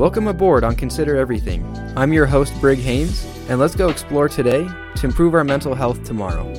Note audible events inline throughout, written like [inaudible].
Welcome aboard on Consider Everything. I'm your host, Brig Haynes, and let's go explore today to improve our mental health tomorrow.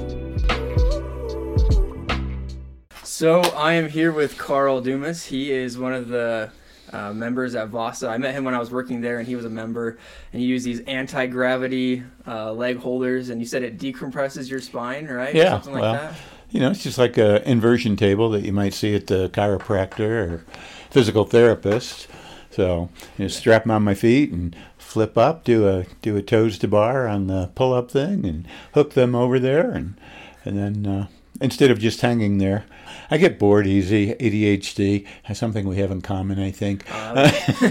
So, I am here with Karl Dumas. He is one of the uh, members at Vasa. I met him when I was working there, and he was a member. And he used these anti gravity uh, leg holders, and you said it decompresses your spine, right? Yeah, Something like well, that. You know, it's just like a inversion table that you might see at the chiropractor or physical therapist. So you know, strap them on my feet and flip up, do a do a toes to bar on the pull up thing, and hook them over there, and and then uh, instead of just hanging there, I get bored easy. ADHD has something we have in common, I think. Uh, [laughs]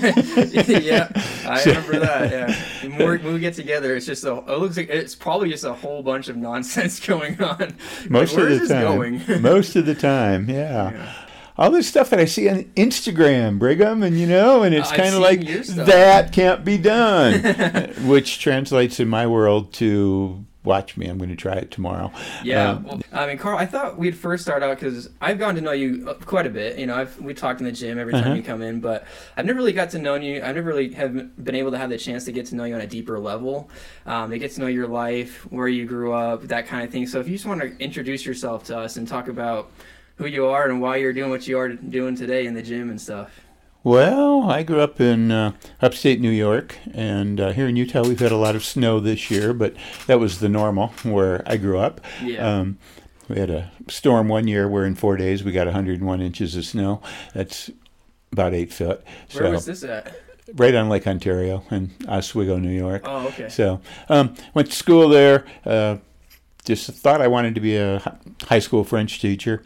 yeah, I [laughs] remember that. Yeah, [laughs] the more when we get together, it's just a. It looks like it's probably just a whole bunch of nonsense going on. most like, of the time. going? most of the time, yeah. Yeah. All this stuff that I see on Instagram, Brigham, and you know, and it's kind of like that can't be done, [laughs] which translates in my world to watch me. I'm going to try it tomorrow. Yeah, Um, well, I mean, Karl, I thought we'd first start out because I've gotten to know you uh, quite a bit. You know, I've we talked in the gym every time Uh-huh. you come in, but I've never really got to know you. I've never really have been able to have the chance to get to know you on a deeper level, um, to get to know your life, where you grew up, that kind of thing. So if you just want to introduce yourself to us and talk about who you are and why you're doing what you are doing today in the gym and stuff. Well, I grew up in uh, upstate New York, and uh, here in Utah we've had a lot of snow this year, but that was the normal where I grew up. Yeah. Um, we had a storm one year where in four days we got 101 inches of snow. That's about eight foot. Where so was this at? right on Lake Ontario in Oswego, New York. Oh, okay. So um, went to school there. Uh, just thought I wanted to be a high school French teacher.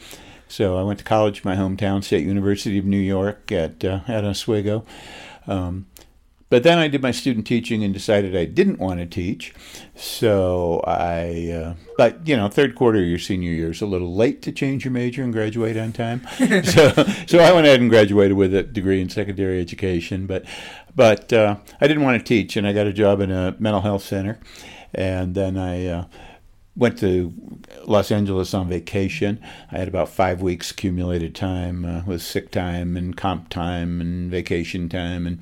So I went to college, in my hometown, State University of New York at uh, at Oswego. Um, but then I did my student teaching and decided I didn't want to teach. So I, uh, but you know, third quarter of your senior year is a little late to change your major and graduate on time. [laughs] so, so I went ahead and graduated with a degree in secondary education. But, but uh, I didn't want to teach, and I got a job in a mental health center, and then I. Uh, went to Los Angeles on vacation. I had about five weeks accumulated time uh, with sick time and comp time and vacation time, and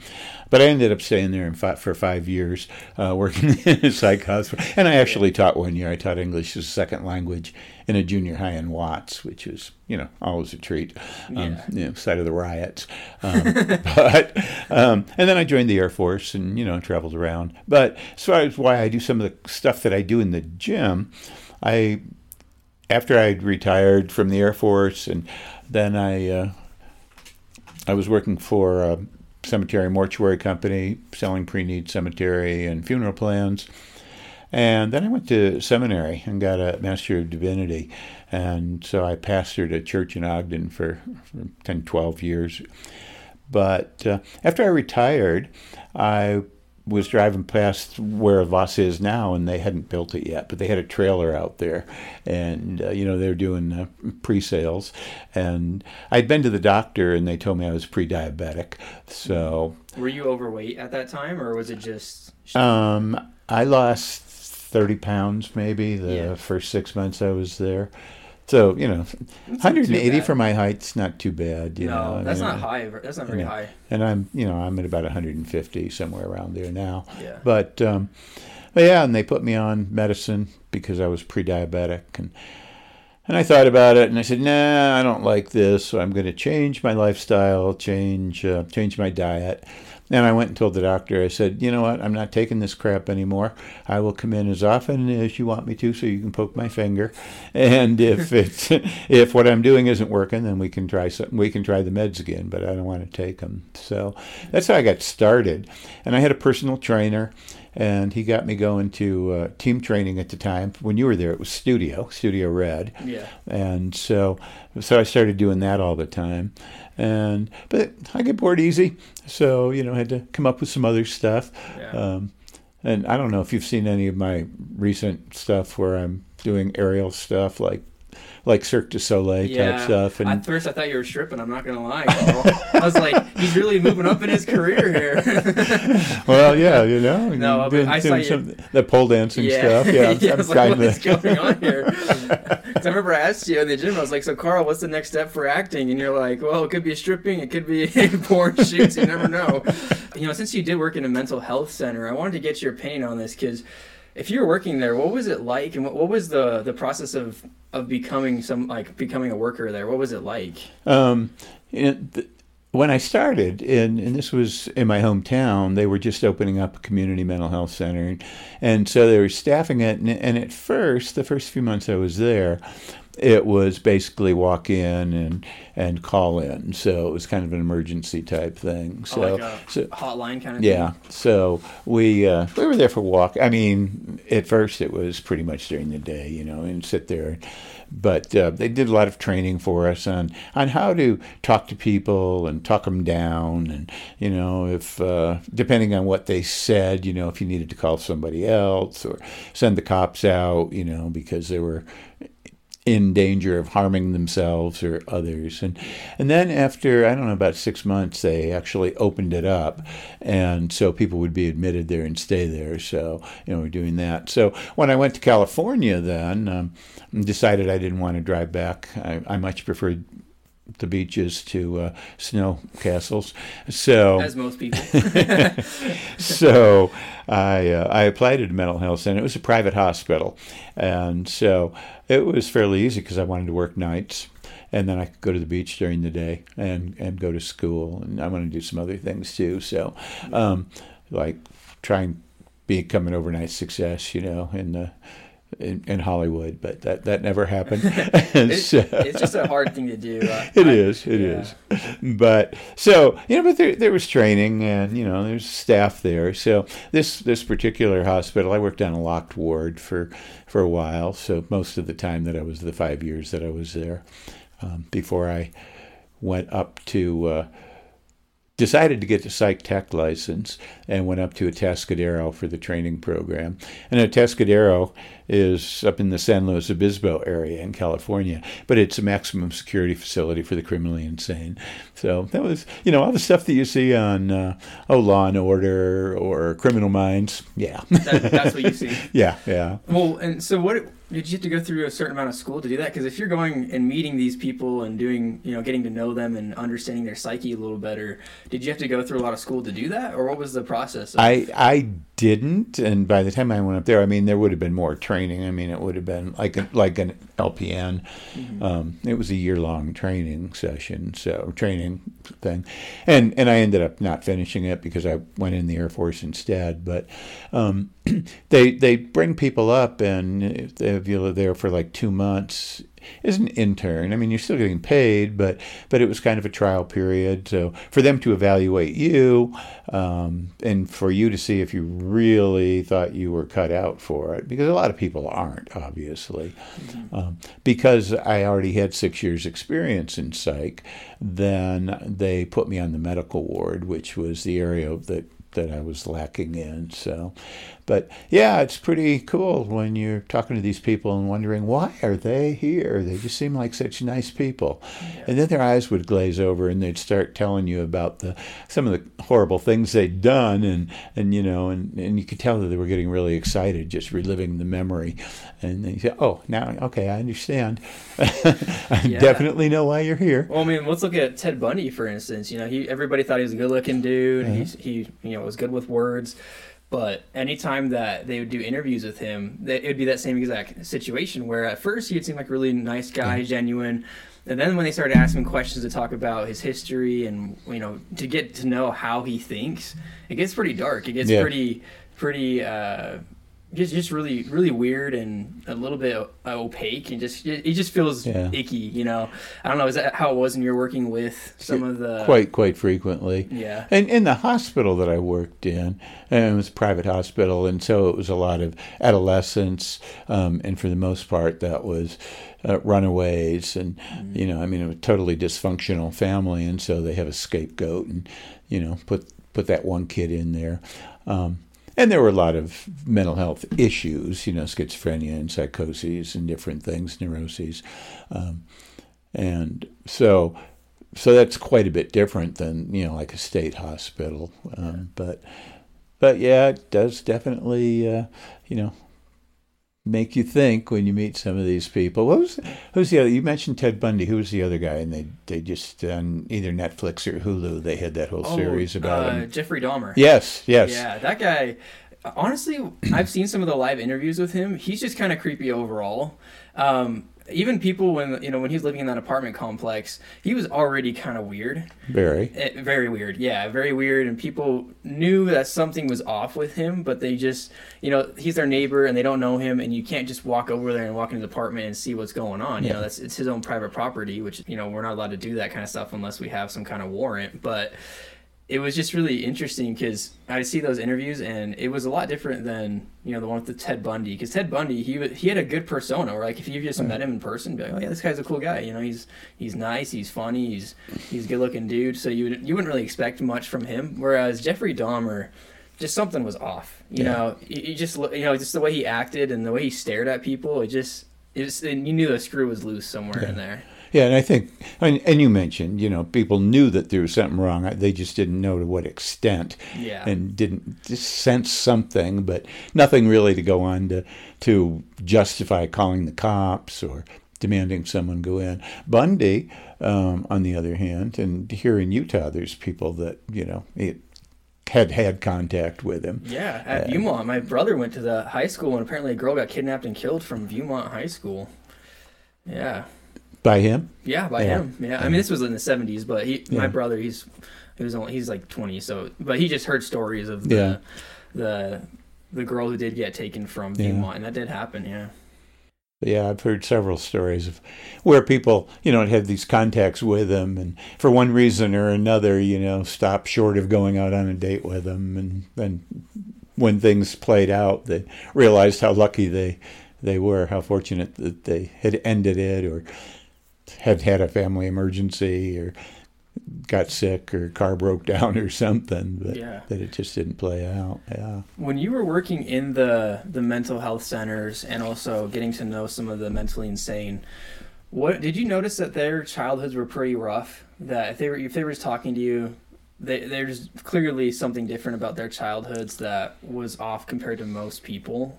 but I ended up staying there in fi- for five years, uh, working [laughs] in a psych hospital. And I actually taught one year. I taught English as a second language in a junior high in Watts, which is you know always a treat. Um, Yeah. you know, side of the riots, um, [laughs] but um, and then I joined the Air Force and you know traveled around. But as far as why I do some of the stuff that I do in the gym, I after I retired from the Air Force and then I uh, I was working for a cemetery mortuary company selling pre-need cemetery and funeral plans. And then I went to seminary and got a Master of Divinity. And so I pastored a church in Ogden for, for 10, 12 years. But uh, after I retired, I was driving past where Voss is now, and they hadn't built it yet, but they had a trailer out there, and uh, you know they were doing uh, pre-sales, and I'd been to the doctor, and they told me I was pre-diabetic, so Were you overweight at that time, or was it just? um, I lost thirty pounds maybe the Yeah. first six months I was there. So you know, not 180 for my height's not too bad. You no, know, that's I mean, not high. That's not very Yeah. high. and I'm you know I'm at about 150 somewhere around there now. Yeah. But um, but yeah, and they put me on medicine because I was pre-diabetic, and and I thought about it, and I said, nah, I don't like this, so I'm going to change my lifestyle, change uh, change my diet. And I went and told the doctor, I said, you know what, I'm not taking this crap anymore. I will come in as often as you want me to, so you can poke my finger. And [laughs] if it's if what I'm doing isn't working, then we can try some, we can try the meds again. But I don't want to take them. So that's how I got started. And I had a personal trainer, and he got me going to uh, team training at the time. When you were there, it was Studio, Studio Red Yeah. and so so I started doing that all the time, and but I get bored easy, so you know I had to come up with some other stuff, Yeah. um, and I don't know if you've seen any of my recent stuff where I'm doing aerial stuff like like Cirque du Soleil Yeah. type stuff. And At first, I thought you were stripping. I'm not gonna lie. I was like, he's really moving up in his career here. [laughs] well, yeah, you know, No, but doing, I saw some the pole dancing yeah, stuff. Yeah, [laughs] yeah. I I'm was like, what's going on [laughs] here? Because I remember I asked you in the gym. I was like, so Karl, what's the next step for acting? And you're like, well, it could be stripping. It could be porn shoots. You never know. You know, since you did work in a mental health center, I wanted to get your opinion on this because if you were working there, what was it like, and what, what was the the process of of becoming some like becoming a worker there? What was it like? Um, in th- when I started, and, and this was in my hometown, they were just opening up a community mental health center. And, and so they were staffing it. And, and at first, the first few months I was there, it was basically walk in and, and call in. So it was kind of an emergency type thing. So, oh, like a so hotline kind of yeah, so we uh, we were there for walk. I mean, at first it was pretty much during the day, you know, and sit there. But uh, they did a lot of training for us on on how to talk to people and talk them down, and you know, if uh, depending on what they said, you know, if you needed to call somebody else or send the cops out, you know, because they were in danger of harming themselves or others. And and then after I don't know about six months, they actually opened it up, and so people would be admitted there and stay there. So you know we're doing that. So when I went to California, then um, decided I didn't want to drive back. I, I much preferred the beaches to uh, snow castles. So as most people. [laughs] so I uh, I applied at a mental health center. It was a private hospital, and so it was fairly easy because I wanted to work nights, and then I could go to the beach during the day and and go to school, and I want to do some other things too. So, um, like try and become an overnight success, you know, in the. In, in Hollywood, but that, that never happened. [laughs] [laughs] It's, so- it's just a hard thing to do. Uh, it I- is. It yeah. is. But so you know, but there there was training, and you know, there's staff there. So this this particular hospital, I worked on a locked ward for for a while. So most of the time that I was the five years that I was there, um, before I went up to. Uh, decided to get the psych tech license and went up to Atascadero for the training program. And Atascadero is up in the San Luis Obispo area in California, but it's a maximum security facility for the criminally insane. So that was, you know, all the stuff that you see on, uh, oh, Law and Order or Criminal Minds. Yeah. That, that's what you see. [laughs] yeah, yeah. Well, and so what did you have to go through a certain amount of school to do that? Because if you're going and meeting these people and doing, you know, getting to know them and understanding their psyche a little better, did you have to go through a lot of school to do that, or what was the process? Of, I I didn't, and by the time I went up there, I mean there would have been more training. I mean it would have been like a, like an LPN. Um, it was a year long training session, so training thing, and and I ended up not finishing it because I went in the Air Force instead. But um, [clears throat] they they bring people up, and if they if you're there for like two months. As an intern, I mean, you're still getting paid, but but it was kind of a trial period. So for them to evaluate you, um, and for you to see if you really thought you were cut out for it, because a lot of people aren't, obviously. Um, because I already had six years' experience in psych, then they put me on the medical ward, which was the area that that I was lacking in. So, but yeah, it's pretty cool when you're talking to these people and wondering why are they here? They just seem like such nice people, and then their eyes would glaze over and they'd start telling you about the some of the horrible things they'd done, and and you know, and and you could tell that they were getting really excited, just reliving the memory, and they say, oh, now okay, I understand. [laughs] I Yeah. definitely know why you're here. well, I mean, let's look at Ted Bundy for instance. You know, he everybody thought he was a good-looking dude. Uh-huh. He's, he you know was good with words. But anytime that they would do interviews with him, that it would be that same exact situation where at first he'd seem like a really nice guy, genuine, and then when they started asking questions to talk about his history and you know to get to know how he thinks, it gets pretty dark. It gets Yeah. pretty pretty uh, just just really really weird and a little bit opaque and just it just feels Yeah. icky. You know, I don't know. Is that how it was when you're working with some of the quite quite frequently. Yeah. And in the hospital that I worked in, and it was a private hospital, and so it was a lot of adolescents, um, and for the most part, that was uh, runaways, and you know, I mean, a totally dysfunctional family, and so they have a scapegoat, and you know, put put that one kid in there. Um, and there were a lot of mental health issues, you know, schizophrenia and psychoses and different things, neuroses, um, and so so that's quite a bit different than you know like a state hospital. Um, but but yeah, it does definitely uh, you know make you think when you meet some of these people. What was who's the other? You mentioned Ted Bundy. Who was the other guy? And they they just on either Netflix or Hulu they had that whole Oh, series about uh, him. Jeffrey Dahmer. Yes, yes. Yeah, that guy. Honestly, I've seen some of the live interviews with him. He's just kind of creepy overall. Um, even people when you know when he was living in that apartment complex, he was already kind of weird. Very. Eh, very weird, yeah, very weird. And people knew that something was off with him, but they just, you know, he's their neighbor and they don't know him, and you can't just walk over there and walk into the apartment and see what's going on. You know, that's it's his own private property, which you know we're not allowed to do that kind of stuff unless we have some kind of warrant. But it was just really interesting because I see those interviews and it was a lot different than you know the one with the Ted Bundy because Ted Bundy he he had a good persona where like if you just met him in person be like oh yeah this guy's a cool guy you know he's he's nice he's funny he's he's a good looking dude so you would, you wouldn't really expect much from him whereas Jeffrey Dahmer just something was off you Yeah. know you, you just you know just the way he acted and the way he stared at people it just it just, and you knew the screw was loose somewhere in there Yeah, and I think, and, and you mentioned, you know, people knew that there was something wrong. They just didn't know to what extent, Yeah. and didn't sense something, but nothing really to go on to to justify calling the cops or demanding someone go in. Bundy, um, on the other hand, and here in Utah, there's people that you know it, had had contact with him. Yeah, at Viewmont. My brother went to the high school, and apparently a girl got kidnapped and killed from Viewmont High School. Yeah, By him, yeah, by Yeah. him. Yeah, I mean this was in the seventies, but he, my brother, he's he was only he's like twenty, so but he just heard stories of the Yeah. the the girl who did get taken from Yeah. Viewmont, and that did happen. Yeah, yeah, I've heard several stories of where people, you know, had these contacts with them, and for one reason or another, you know, stopped short of going out on a date with them, and then when things played out, they realized how lucky they they were, how fortunate that they had ended it, or had had a family emergency, or got sick, or car broke down, or something, but Yeah. that it just didn't play out. Yeah. when you were working in the the mental health centers and also getting to know some of the mentally insane. What did you notice that their childhoods were pretty rough? That if they were if they were just talking to you, they, there's clearly something different about their childhoods that was off compared to most people.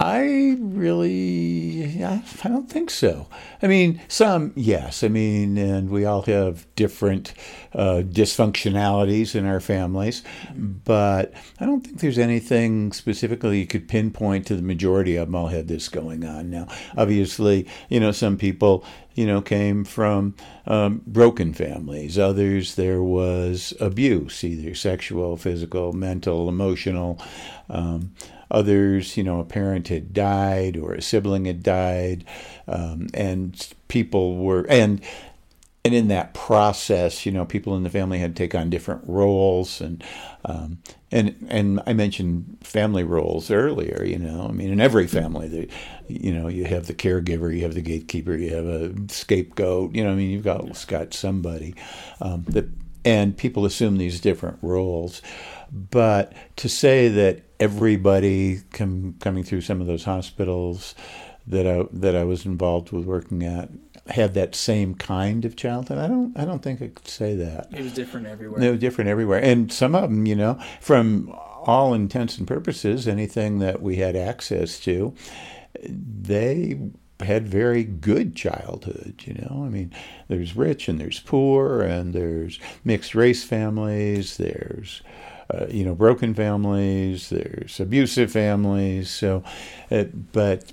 I really, I I don't think so. I mean, some, yes. I mean, and we all have different uh, dysfunctionalities in our families, but I don't think there's anything specifically you could pinpoint to the majority of them all had this going on. Now, obviously, you know, some people, you know, came from um, broken families. Others, there was abuse, either sexual, physical, mental, emotional. Um, others, you know, a parent had died or a sibling had died, um, and people were and and in that process, you know, people in the family had to take on different roles, and um, and and I mentioned family roles earlier. You know, I mean, in every family, the, you know, you have the caregiver, you have the gatekeeper, you have a scapegoat. You know, I mean, you've got got somebody um, that, and people assume these different roles. But to say that everybody com- coming through some of those hospitals that I that I was involved with working at had that same kind of childhood. I don't I don't think I could say that. It was different everywhere. They were different everywhere, and some of them, you know, from all intents and purposes, anything that we had access to, they had very good childhood. You know, I mean, there's rich and there's poor, and there's mixed race families. There's uh, you know, broken families. There's abusive families. So, uh, but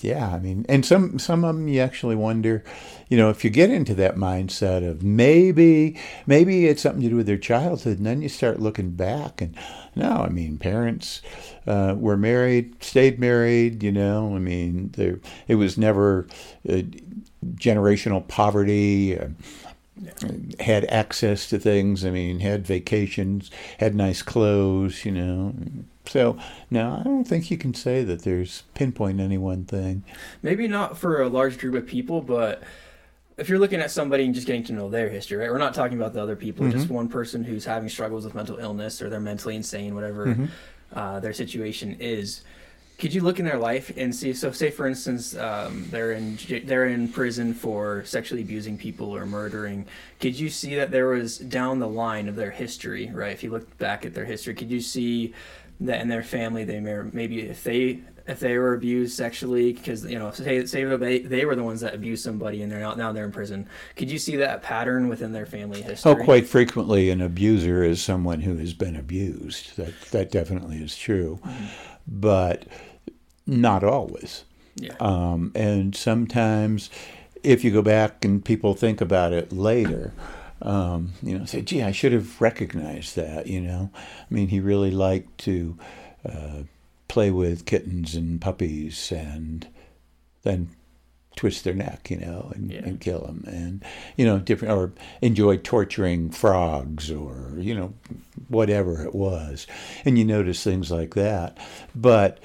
yeah, I mean, and some some of them you actually wonder, you know, if you get into that mindset of maybe maybe it's something to do with their childhood, and then you start looking back, and no, I mean, parents uh, were married, stayed married. You know, I mean, there it was never uh, generational poverty. Uh, had access to things. I mean, had vacations, had nice clothes, you know. So, no, I don't think you can say that there's pinpoint any one thing. Maybe not for a large group of people, but if you're looking at somebody and just getting to know their history, right? We're not talking about the other people, just one person who's having struggles with mental illness or they're mentally insane, whatever. uh, their situation is could you look in their life and see so say for instance um, they're in they're in prison for sexually abusing people or murdering could you see that there was down the line of their history right? If you look back at their history could you see that in their family they may maybe if they if they were abused sexually because you know say say they, they were the ones that abused somebody and they're now now they're in prison could you see that pattern within their family history? Oh, quite frequently, an abuser is someone who has been abused. That that definitely is true, but not always. yeah Um, and sometimes, if you go back and people think about it later, um, you know, say, "Gee, I should have recognized that." You know, I mean, he really liked to uh, play with kittens and puppies, and then twist their neck, you know, and, Yeah. and kill them, and you know, different or enjoy torturing frogs, or you know, whatever it was, and you notice things like that, but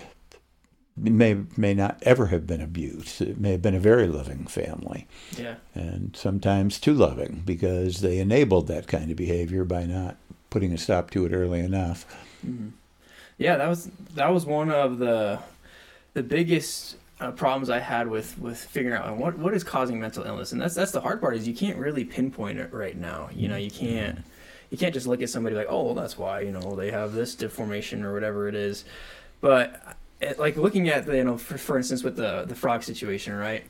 may may not ever have been abused. It may have been a very loving family, yeah and sometimes too loving because they enabled that kind of behavior by not putting a stop to it early enough. Mm-hmm. Yeah, that was that was one of the the biggest uh, problems I had with with figuring out what what is causing mental illness, and that's that's the hard part is you can't really pinpoint it right now. You know, you can't you can't just look at somebody like, oh, well, that's why you know they have this deformation or whatever it is, but it, like looking at the you know for, for instance with the the frog situation, right?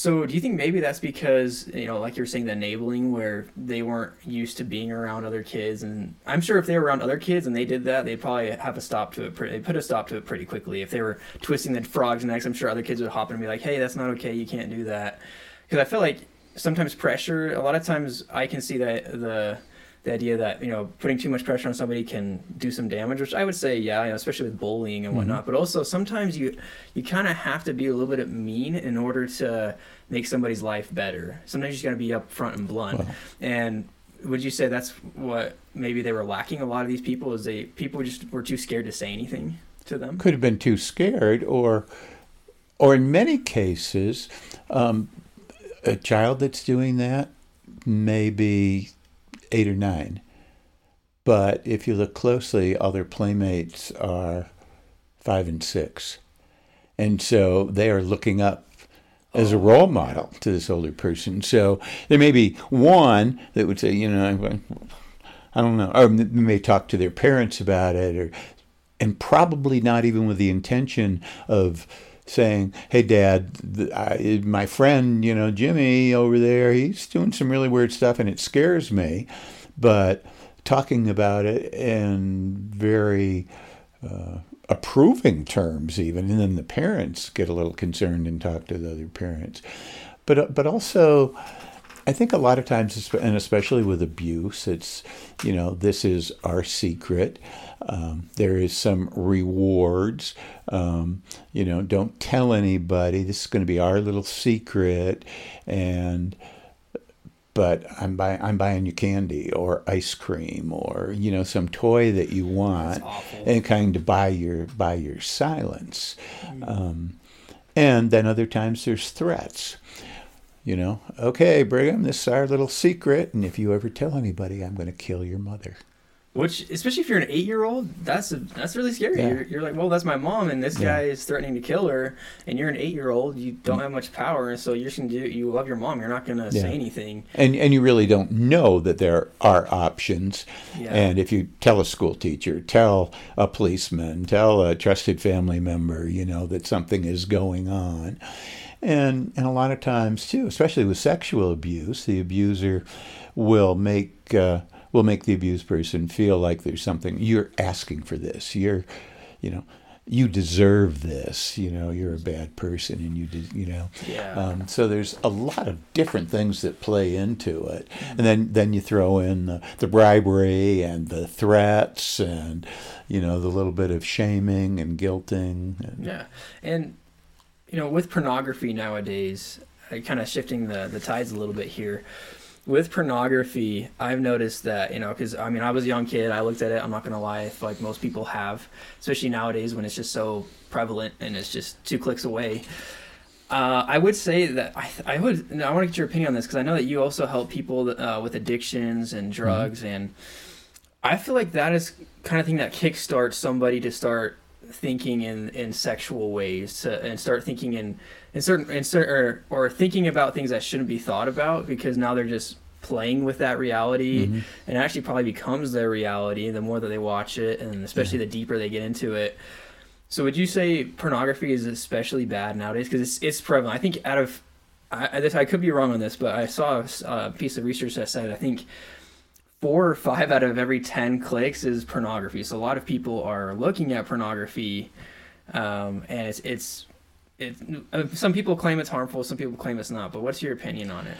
So do you think maybe that's because you know, like you're saying, the enabling where they weren't used to being around other kids, and I'm sure if they were around other kids and they did that, they'd probably have a stop to it. They put a stop to it pretty quickly. If they were twisting the frog's necks, I'm sure other kids would hop in and be like, "Hey, that's not okay. You can't do that." Because I feel like sometimes pressure. A lot of times I can see that the the idea that you know putting too much pressure on somebody can do some damage, which I would say, yeah, you know, especially with bullying and whatnot. But also sometimes you you kind of have to be a little bit mean in order to make somebody's life better. Sometimes you just got to be upfront and blunt. Well. And would you say that's what maybe they were lacking? A lot of these people is they people just were too scared to say anything to them. Could have been too scared, or or in many cases, um, a child that's doing that may be eight or nine. But if you look closely, all their playmates are five and six. And so they are looking up as a role model to this older person. So there may be one that would say, you know, I don't know, or they may talk to their parents about it, or and probably not even with the intention of saying, "Hey, Dad, I, my friend, you know, Jimmy over there, he's doing some really weird stuff, and it scares me." But talking about it in very uh, approving terms, even, and then the parents get a little concerned and talk to the other parents. But uh, but also. I think a lot of times, and especially with abuse, it's, you know, this is our secret. Um, there is some rewards. Um, you know, don't tell anybody. This is going to be our little secret. And, but I'm buying, I'm buying you candy or ice cream or, you know, some toy that you want and kind of buy your, buy your silence. Um, and then other times there's threats you know, okay, Brigham, this is our little secret, and if you ever tell anybody, I'm going to kill your mother. Which, especially if you're an eight-year-old, that's a, that's really scary. Yeah. You're, you're like, well, that's my mom, and this Yeah. guy is threatening to kill her, and you're an eight-year-old. You don't mm. have much power, and so you're just gonna do. You love your mom. You're not gonna Yeah. say anything. And and you really don't know that there are options. Yeah. And if you tell a school teacher, tell a policeman, tell a trusted family member, you know that something is going on. And and a lot of times too, especially with sexual abuse, the abuser will make uh, will make the abused person feel like there's something you're asking for this. You're, you know, you deserve this. You know, you're a bad person, and you de- you know. Yeah. Um, so there's a lot of different things that play into it, and then then you throw in the, the bribery and the threats, and you know the little bit of shaming and guilting. And, Yeah, and you know, with pornography nowadays, uh, kind of shifting the the tides a little bit here. With pornography, I've noticed that you know, because I mean, I was a young kid. I looked at it. I'm not gonna lie, like most people have, especially nowadays when it's just so prevalent and it's just two clicks away. Uh, I would say that I, I would. I want to get your opinion on this because I know that you also help people uh, with addictions and drugs, and I feel like that is kind of thing that kickstarts somebody to start thinking in, in sexual ways to, and start thinking in, in certain in certain or, or thinking about things that shouldn't be thought about because now they're just playing with that reality. Mm-hmm. and actually probably becomes their reality the more that they watch it and especially the deeper they get into it. So would you say pornography is especially bad nowadays? Because it's, it's prevalent. I think out of I, I could be wrong on this but i saw a, a piece of research that said i think four or five out of every 10 clicks is pornography so a lot of people are looking at pornography um, and it's it's it, uh, some people claim it's harmful some people claim it's not but what's your opinion on it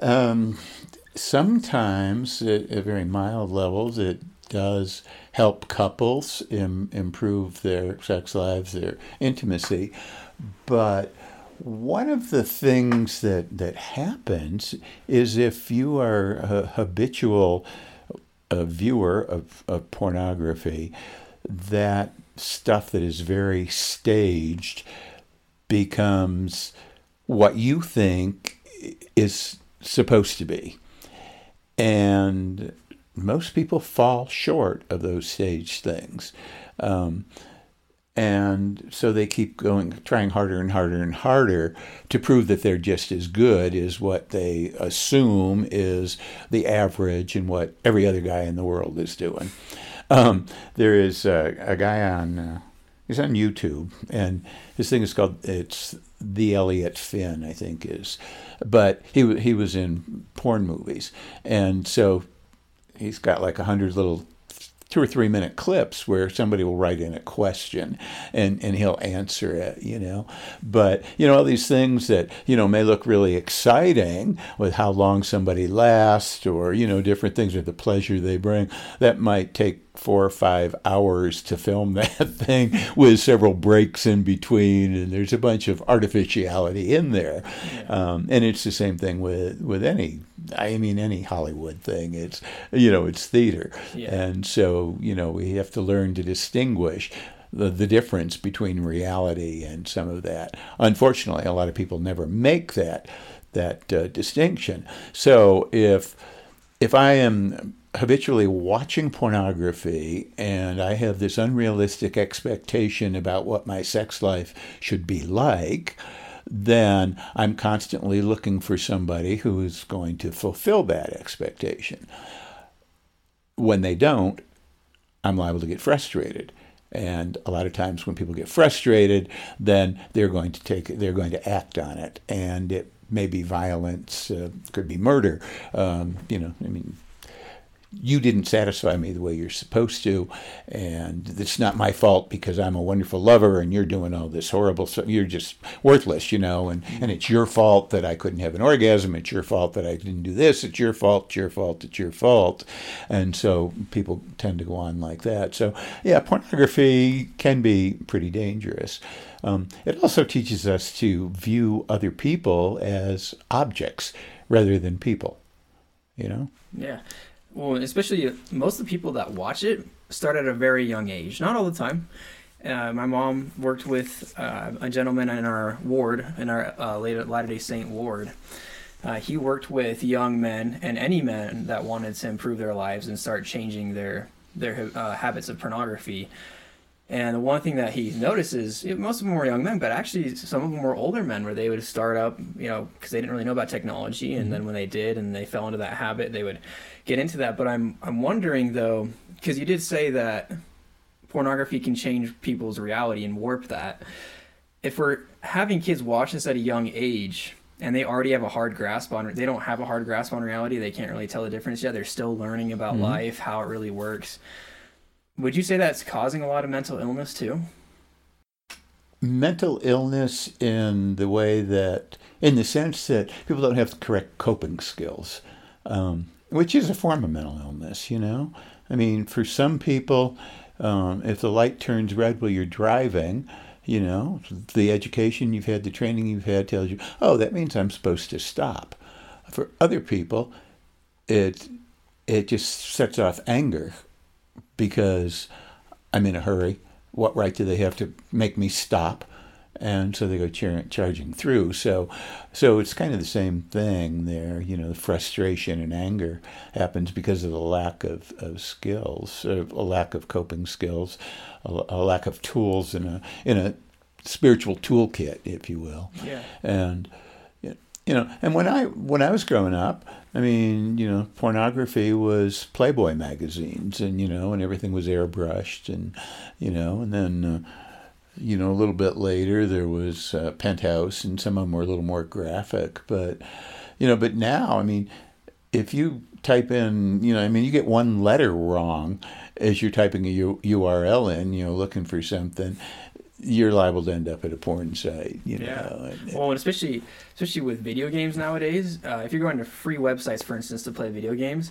Um, sometimes, at, at very mild levels, it does help couples Im- improve their sex lives, their intimacy. But one of the things that, that happens is if you are a habitual a viewer of, of pornography, that stuff that is very staged becomes what you think is supposed to be. And most people fall short of those staged things. Um, and so they keep going, trying harder and harder and harder to prove that they're just as good as what they assume is the average and what every other guy in the world is doing. Um, there is a, a guy on, uh, he's on YouTube, and his thing is called, it's the Elliot Finn, I think is, but he he was in porn movies, and so he's got like a hundred little two or three minute clips where somebody will write in a question and, and he'll answer it, you know. But, you know, all these things that, you know, may look really exciting with how long somebody lasts or, you know, different things or the pleasure they bring, that might take four or five hours to film [laughs] that thing with several breaks in between and there's a bunch of artificiality in there. Um, and it's the same thing with with any i mean any hollywood thing. It's you know it's theater. Yeah. and so you know we have to learn to distinguish the, the difference between reality and some of that. Unfortunately a lot of people never make that that uh, distinction. So if if I am habitually watching pornography and I have this unrealistic expectation about what my sex life should be like, then I'm constantly looking for somebody who is going to fulfill that expectation. When they don't, I'm liable to get frustrated. And a lot of times when people get frustrated, then they're going to take they're going to act on it, and it may be violence, uh, could be murder. Um, you know, I mean, you didn't satisfy me the way you're supposed to, and it's not my fault because I'm a wonderful lover and you're doing all this horrible stuff. You're just worthless, you know, and, and it's your fault that I couldn't have an orgasm. It's your fault that I didn't do this. It's your fault, it's your fault, it's your fault. And so people tend to go on like that. So, yeah, pornography can be pretty dangerous. Um, it also teaches us to view other people as objects rather than people, you know? Yeah. Well, especially most of the people that watch it start at a very young age. Not all the time. Uh, my mom worked with uh, a gentleman in our ward, in our uh, Latter day Saint ward. Uh, he worked with young men and any men that wanted to improve their lives and start changing their their uh, habits of pornography. And the one thing that he notices, most of them were young men, but actually some of them were older men where they would start up, you know, because they didn't really know about technology. And then when they did and they fell into that habit, they would get into that. But I'm, I'm wondering though, because you did say that pornography can change people's reality and warp that. If we're having kids watch this at a young age, and they already have a hard grasp on they don't have a hard grasp on reality they can't really tell the difference yet they're still learning about Mhm. life how it really works would you say that's causing a lot of mental illness too? mental illness in the way that, in the sense that people don't have the correct coping skills, um, which is a form of mental illness, you know? I mean, for some people, um, if the light turns red while you're driving, you know, the education you've had, the training you've had tells you, oh, that means I'm supposed to stop. For other people, it it just sets off anger because I'm in a hurry. What right do they have to make me stop? and so they go char- charging through. So, so it's kind of the same thing there. You know, the frustration and anger happens because of the lack of, of skills, sort of a lack of coping skills, a, a lack of tools in a in a spiritual toolkit, if you will. Yeah. And you know, and when I when I was growing up, I mean, you know, pornography was Playboy magazines, and you know, and everything was airbrushed, and you know, and then. Uh, you know, a little bit later there was uh, Penthouse, and some of them were a little more graphic. But, you know, but now, I mean, if you type in, you know, I mean, you get one letter wrong as you're typing a U- URL in, you know, looking for something, you're liable to end up at a porn site. You Yeah. know. And- Well, and especially especially with video games nowadays, uh, if you're going to free websites, for instance, to play video games,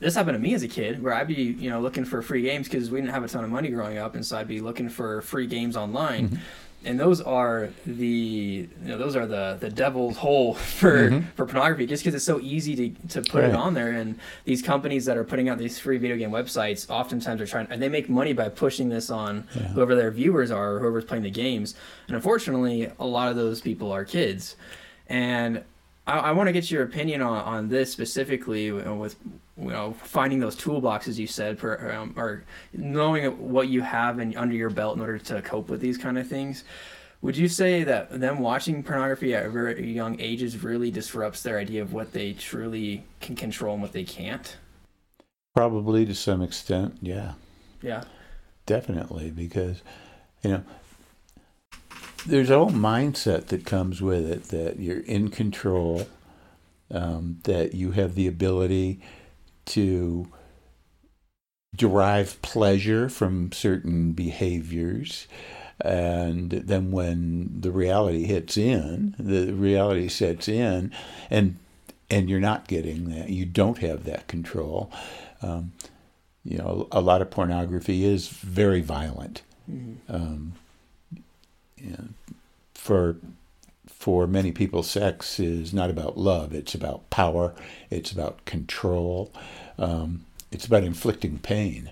this happened to me as a kid, where I'd be you know looking for free games because we didn't have a ton of money growing up, and so I'd be looking for free games online. Mm-hmm. And those are the you know those are the the devil's hole [laughs] for Mhm. for pornography, just because it's so easy to, to put it on there. And these companies that are putting out these free video game websites, oftentimes are trying and they make money by pushing this on Yeah. whoever their viewers are, or whoever's playing the games. And unfortunately, a lot of those people are kids. And I, I want to get your opinion on, on this specifically you know, with you know finding those toolboxes you said per, um, or knowing what you have in, under your belt in order to cope with these kind of things. Would you say that them watching pornography at very young ages really disrupts their idea of what they truly can control and what they can't? Probably to some extent, yeah. Yeah. Definitely, because you know there's a whole mindset that comes with it that you're in control, um, that you have the ability to derive pleasure from certain behaviors. And then when the reality hits in, the reality sets in, and and you're not getting that, you don't have that control. Um, you know, a lot of pornography is very violent. Mm-hmm. Um, for for many people, sex is not about love. It's about power. It's about control. Um, it's about inflicting pain.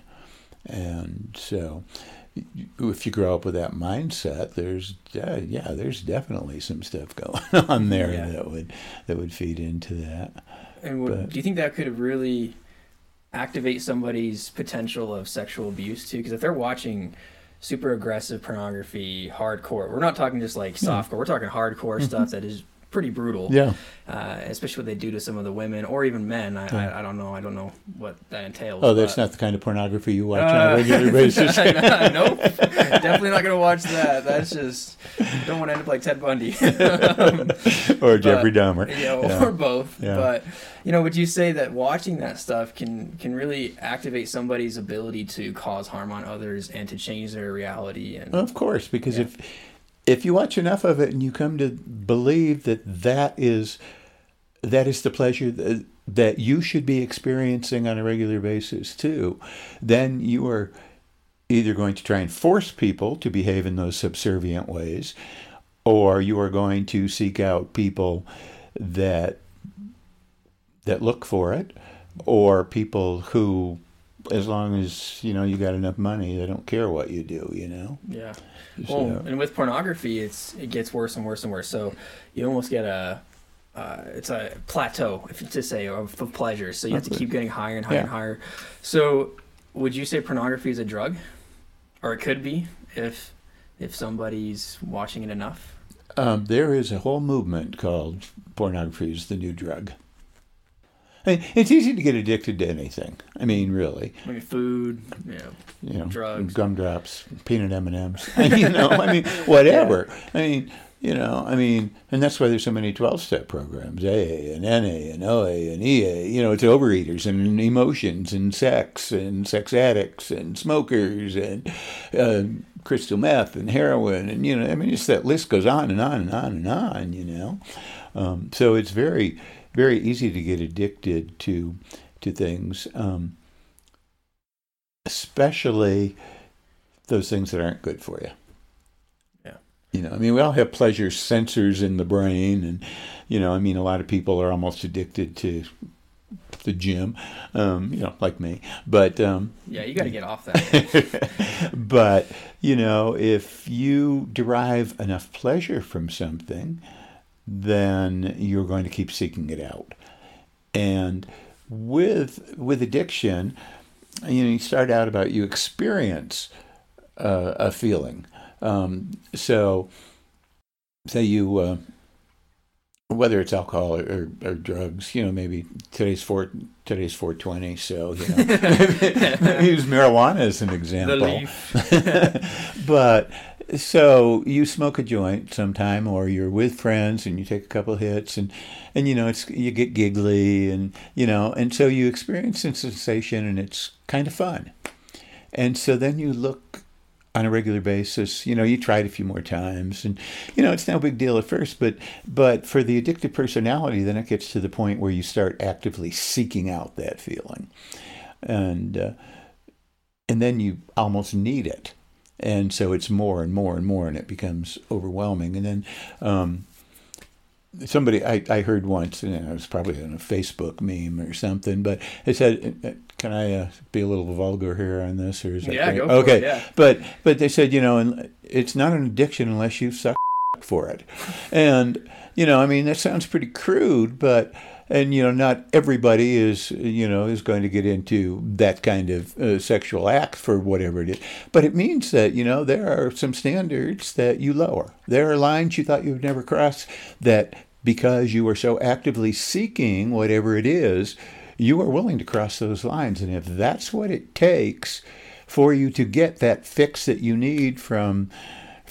And so, if you grow up with that mindset, there's uh, yeah, there's definitely some stuff going [laughs] on there Yeah. that would that would feed into that. And would, But- do you think that could really activate somebody's potential of sexual abuse too? Because if they're watching super aggressive pornography, hardcore, we're not talking just like hmm. softcore. We're talking hardcore mm-hmm. stuff that is pretty brutal. Yeah. Uh, especially what they do to some of the women or even men. I, Yeah. I, I don't know. I don't know what that entails. Oh, that's but- not the kind of pornography you watch on Uh, a regular [laughs] basis. [laughs] nope, definitely not gonna watch that. That's just don't want to end up like Ted Bundy. Um, [laughs] or Jeffrey but- Dahmer. yeah, or both. Yeah. But you know, would you say that watching that stuff can can really activate somebody's ability to cause harm on others and to change their reality? And Of course, because Yeah. if if you watch enough of it and you come to believe that that is that is the pleasure that, that you should be experiencing on a regular basis too, then you are either going to try and force people to behave in those subservient ways, or you are going to seek out people that that look for it, or people who, as long as you know you got enough money, they don't care what you do. You know. yeah. So- Well, and with pornography, it's it gets worse and worse and worse. So you almost get a uh, it's a plateau, if you to say, of, of pleasure. So you have to Okay. keep getting higher and higher and higher. So would you say pornography is a drug, or it could be if if somebody's watching it enough? Um, there is a whole movement called pornography is the new drug. I mean, it's easy to get addicted to anything. I mean, really, I mean, food, you know, you know, Drugs. gumdrops, peanut M and M's. [laughs] You know, I mean, whatever. I mean, you know, I mean, and that's why there's so many twelve-step programs: AA and NA and OA and EA. You know, it's overeaters and emotions and sex and sex addicts and smokers and uh, crystal meth and heroin and you know, I mean, just that list goes on and on and on and on. You know, um, so it's very, very easy to get addicted to to things, um, especially those things that aren't good for you. Yeah. You know, I mean, we all have pleasure sensors in the brain, and you know, I mean, a lot of people are almost addicted to the gym, um, you know, like me. But um, yeah, you got to get off that. [laughs] but you know, if you derive enough pleasure from something, then you're going to keep seeking it out. And with with addiction, you know, you start out about you experience uh, a feeling. Um, so, say you, uh, whether it's alcohol or, or, or, drugs, you know, maybe today's four today's four twenty. So, you know, [laughs] [laughs] use marijuana as an example. [laughs] but so you smoke a joint sometime, or you're with friends and you take a couple hits, and and you know it's you get giggly, and you know, and so you experience a sensation, and it's kind of fun. And so then you look on a regular basis. You know, you try it a few more times, and you know it's no big deal at first, but but for the addictive personality, then it gets to the point where you start actively seeking out that feeling, and uh, and then you almost need it, and so it's more and more and more, and it becomes overwhelming, and then. Um, somebody I, I heard once, and it was probably in a Facebook meme or something, but it said can I uh, be a little vulgar here on this, or is that yeah, go okay? It, yeah. But but they said you know, and it's not an addiction unless you suck [laughs] for it, and you know, I mean that sounds pretty crude, but and you know, not everybody is you know is going to get into that kind of uh, sexual act for whatever it is, but it means that you know there are some standards that you lower. There are lines you thought you would never cross that because you are so actively seeking whatever it is you are willing to cross those lines. And if that's what it takes for you to get that fix that you need from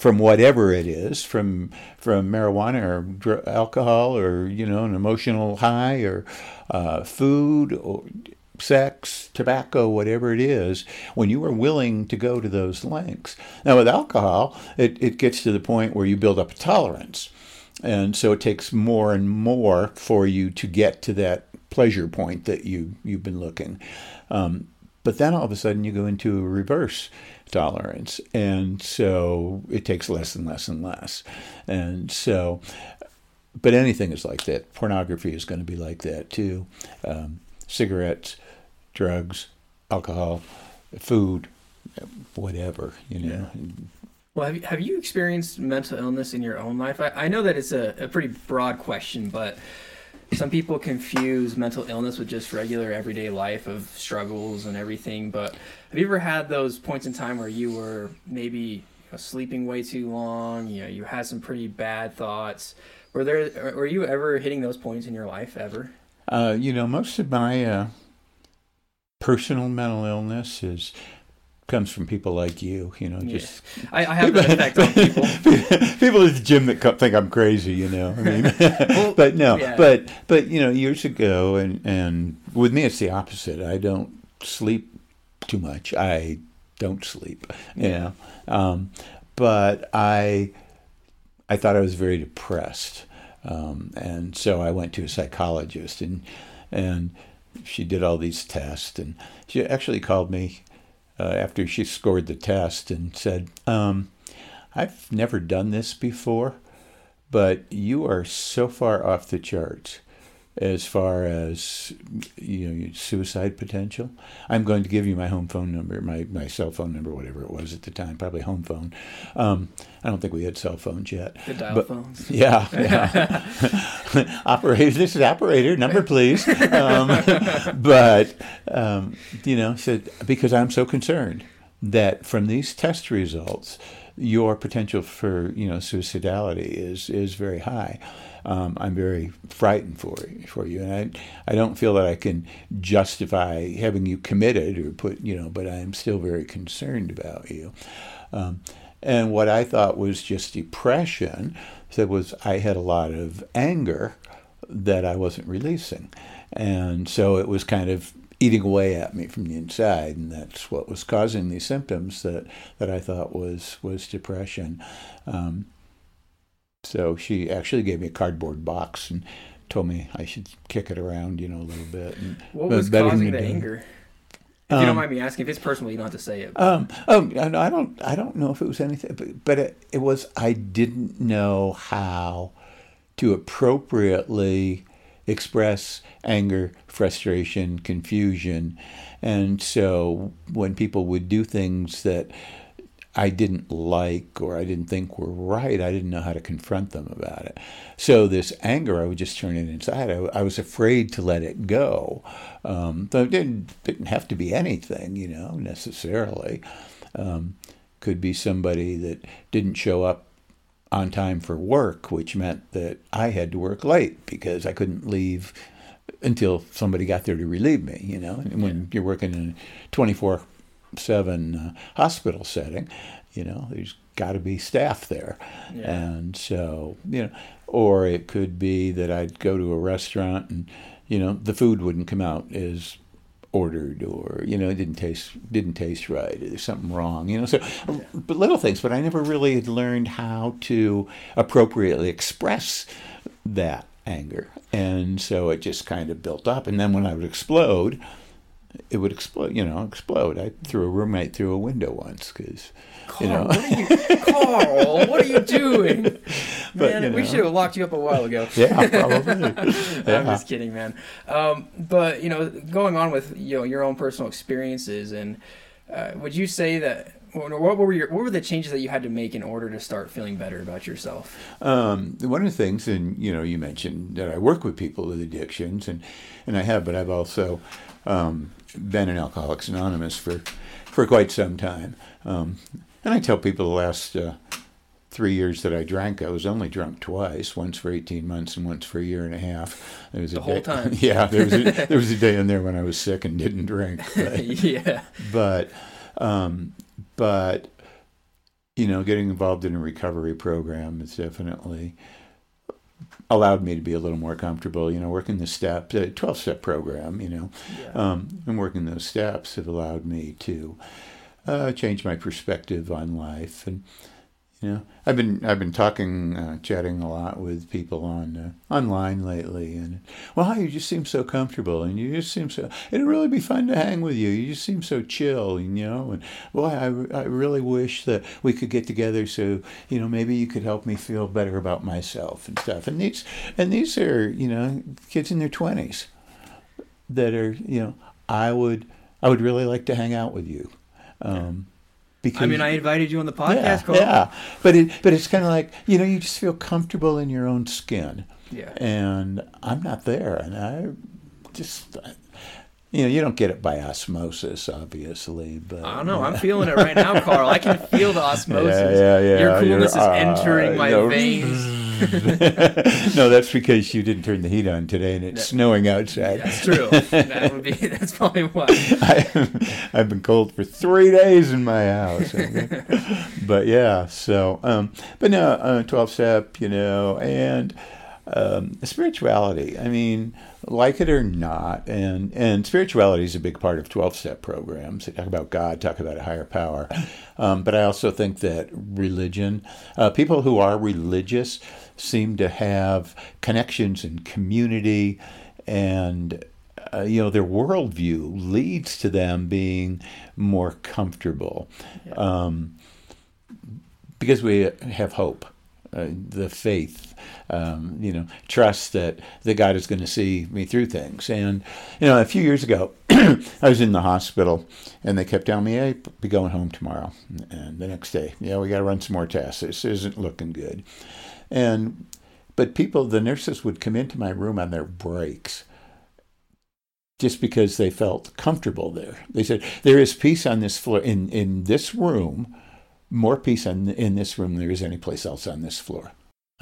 from whatever it is, from from marijuana or dr- alcohol or you know an emotional high or uh, food or sex, tobacco, whatever it is, when you are willing to go to those lengths. Now with alcohol, it, it gets to the point where you build up a tolerance. And so it takes more and more for you to get to that pleasure point that you you've been looking. Um, but then all of a sudden you go into a reverse tolerance, and so it takes less and less and less, and so. But anything is like that. Pornography is going to be like that too. Um, cigarettes, drugs, alcohol, food, whatever, you know. Yeah. Well, have you, have you experienced mental illness in your own life? I, I know that it's a, a pretty broad question, but some people confuse mental illness with just regular everyday life of struggles and everything. But have you ever had those points in time where you were maybe you know, sleeping way too long? You know, you had some pretty bad thoughts. Were there? Were you ever hitting those points in your life ever? Uh, you know, most of my uh, personal mental illness is comes from people like you, you know. Yeah. Just I, I have that effect on [laughs] people. people at the gym that think I'm crazy, you know. I mean, [laughs] well, but no, yeah. but but you know, years ago, and and with me, it's the opposite. I don't sleep too much. I don't sleep, you yeah. know. Um, but I I thought I was very depressed, um, and so I went to a psychologist, and and she did all these tests, and she actually called me uh, after she scored the test and said, um, I've never done this before, but you are so far off the charts as far as you know suicide potential. I'm going to give you my home phone number, my, my cell phone number, whatever it was at the time, probably home phone. Um, I don't think we had cell phones yet. The dial but, phones. [laughs] Yeah, yeah. [laughs] operator, this is operator number, please. Um, [laughs] but um, you know, said because I'm so concerned that from these test results, your potential for you know suicidality is is very high um, I'm very frightened for for you, and I I don't feel that I can justify having you committed or put you know, but I'm still very concerned about you. Um, and what I thought was just depression, that was I had a lot of anger that I wasn't releasing, and so it was kind of eating away at me from the inside, and that's what was causing these symptoms that, that I thought was was depression. Um, so she actually gave me a cardboard box and told me I should kick it around, you know, a little bit. And, what was causing the anger? If you don't um, mind me asking, if it's personal, you don't have to say it. Um, oh, I don't, I don't know if it was anything, but, but it, it was. I didn't know how to appropriately express anger, frustration, confusion. And so when people would do things that I didn't like or I didn't think were right, I didn't know how to confront them about it. So this anger, I would just turn it inside. I, I was afraid to let it go. Um, it didn't, didn't have to be anything, you know, necessarily. Um, could be somebody that didn't show up on time for work, which meant that I had to work late because I couldn't leave until somebody got there to relieve me, you know. And when you're working in a 24 7 uh, hospital setting, you know, there's got to be staff there. Yeah. And so, you know, or it could be that I'd go to a restaurant and, you know, the food wouldn't come out as ordered or you know it didn't taste didn't taste right there's something wrong you know so but little things but i never really had learned how to appropriately express that anger and so it just kind of built up and then when i would explode it would explode you know explode i threw a roommate through a window once because you know. what are you, Karl, what are you doing? [laughs] Man, but, you know. we should have locked you up a while ago. [laughs] Yeah, probably. yeah. [laughs] I'm just kidding, man. Um, but you know, going on with you know your own personal experiences, and uh, would you say that what were your what were the changes that you had to make in order to start feeling better about yourself? Um, one of the things, and you know, you mentioned that I work with people with addictions, and and I have, but I've also um, been in Alcoholics Anonymous for for quite some time. Um, and I tell people the last uh, three years that I drank, I was only drunk twice, once for 18 months and once for a year and a half. There was the a whole day, [laughs] time? Yeah, there was, a, [laughs] there was a day in there when I was sick and didn't drink. [laughs] But, yeah. But, um, but, you know, getting involved in a recovery program is definitely allowed me to be a little more comfortable. You know, working the steps, a 12 step program, you know, yeah. um, and working those steps have allowed me to uh, changed my perspective on life. And know, I've been I've been talking, uh, chatting a lot with people on uh, online lately, and well, you just seem so comfortable, and you just seem so. It'd really be fun to hang with you. You just seem so chill, you know. And boy, I, I really wish that we could get together so you know maybe you could help me feel better about myself and stuff. And these and these are you know kids in their twenties that are you know I would I would really like to hang out with you. Um, because I mean, I invited you on the podcast. Yeah, Cole. yeah. But it, but it's kind of like you know, you just feel comfortable in your own skin. Yeah. And I'm not there, and I just. You know, you don't get it by osmosis, obviously, but I don't know. I'm feeling it right now, Karl. I can feel the [laughs] osmosis. Yeah, yeah, yeah. Your coolness You're, is entering uh, my no. veins. [laughs] no, that's because you didn't turn the heat on today and it's snowing outside. That's true. That would be. [laughs] That's probably why. [laughs] I, have been cold for three days in my house. but yeah, so um, but no, uh, twelve step, you know, and um, spirituality. I mean, like it or not, and and spirituality is a big part of twelve step programs. They talk about God, talk about a higher power, um, but I also think that religion, uh, people who are religious, seem to have connections and community, and uh, you know their worldview leads to them being more comfortable, yeah. um, because we have hope, uh, the faith um, you know, trust that, that God is going to see me through things. And, you know, a few years ago, [clears throat] I was in the hospital and they kept telling me, hey, be going home tomorrow. And the next day, yeah, we got to run some more tests. This isn't looking good. And, but people, the nurses would come into my room on their breaks just because they felt comfortable there. They said, there is peace on this floor, in, in this room, more peace in, in this room than there is any place else on this floor.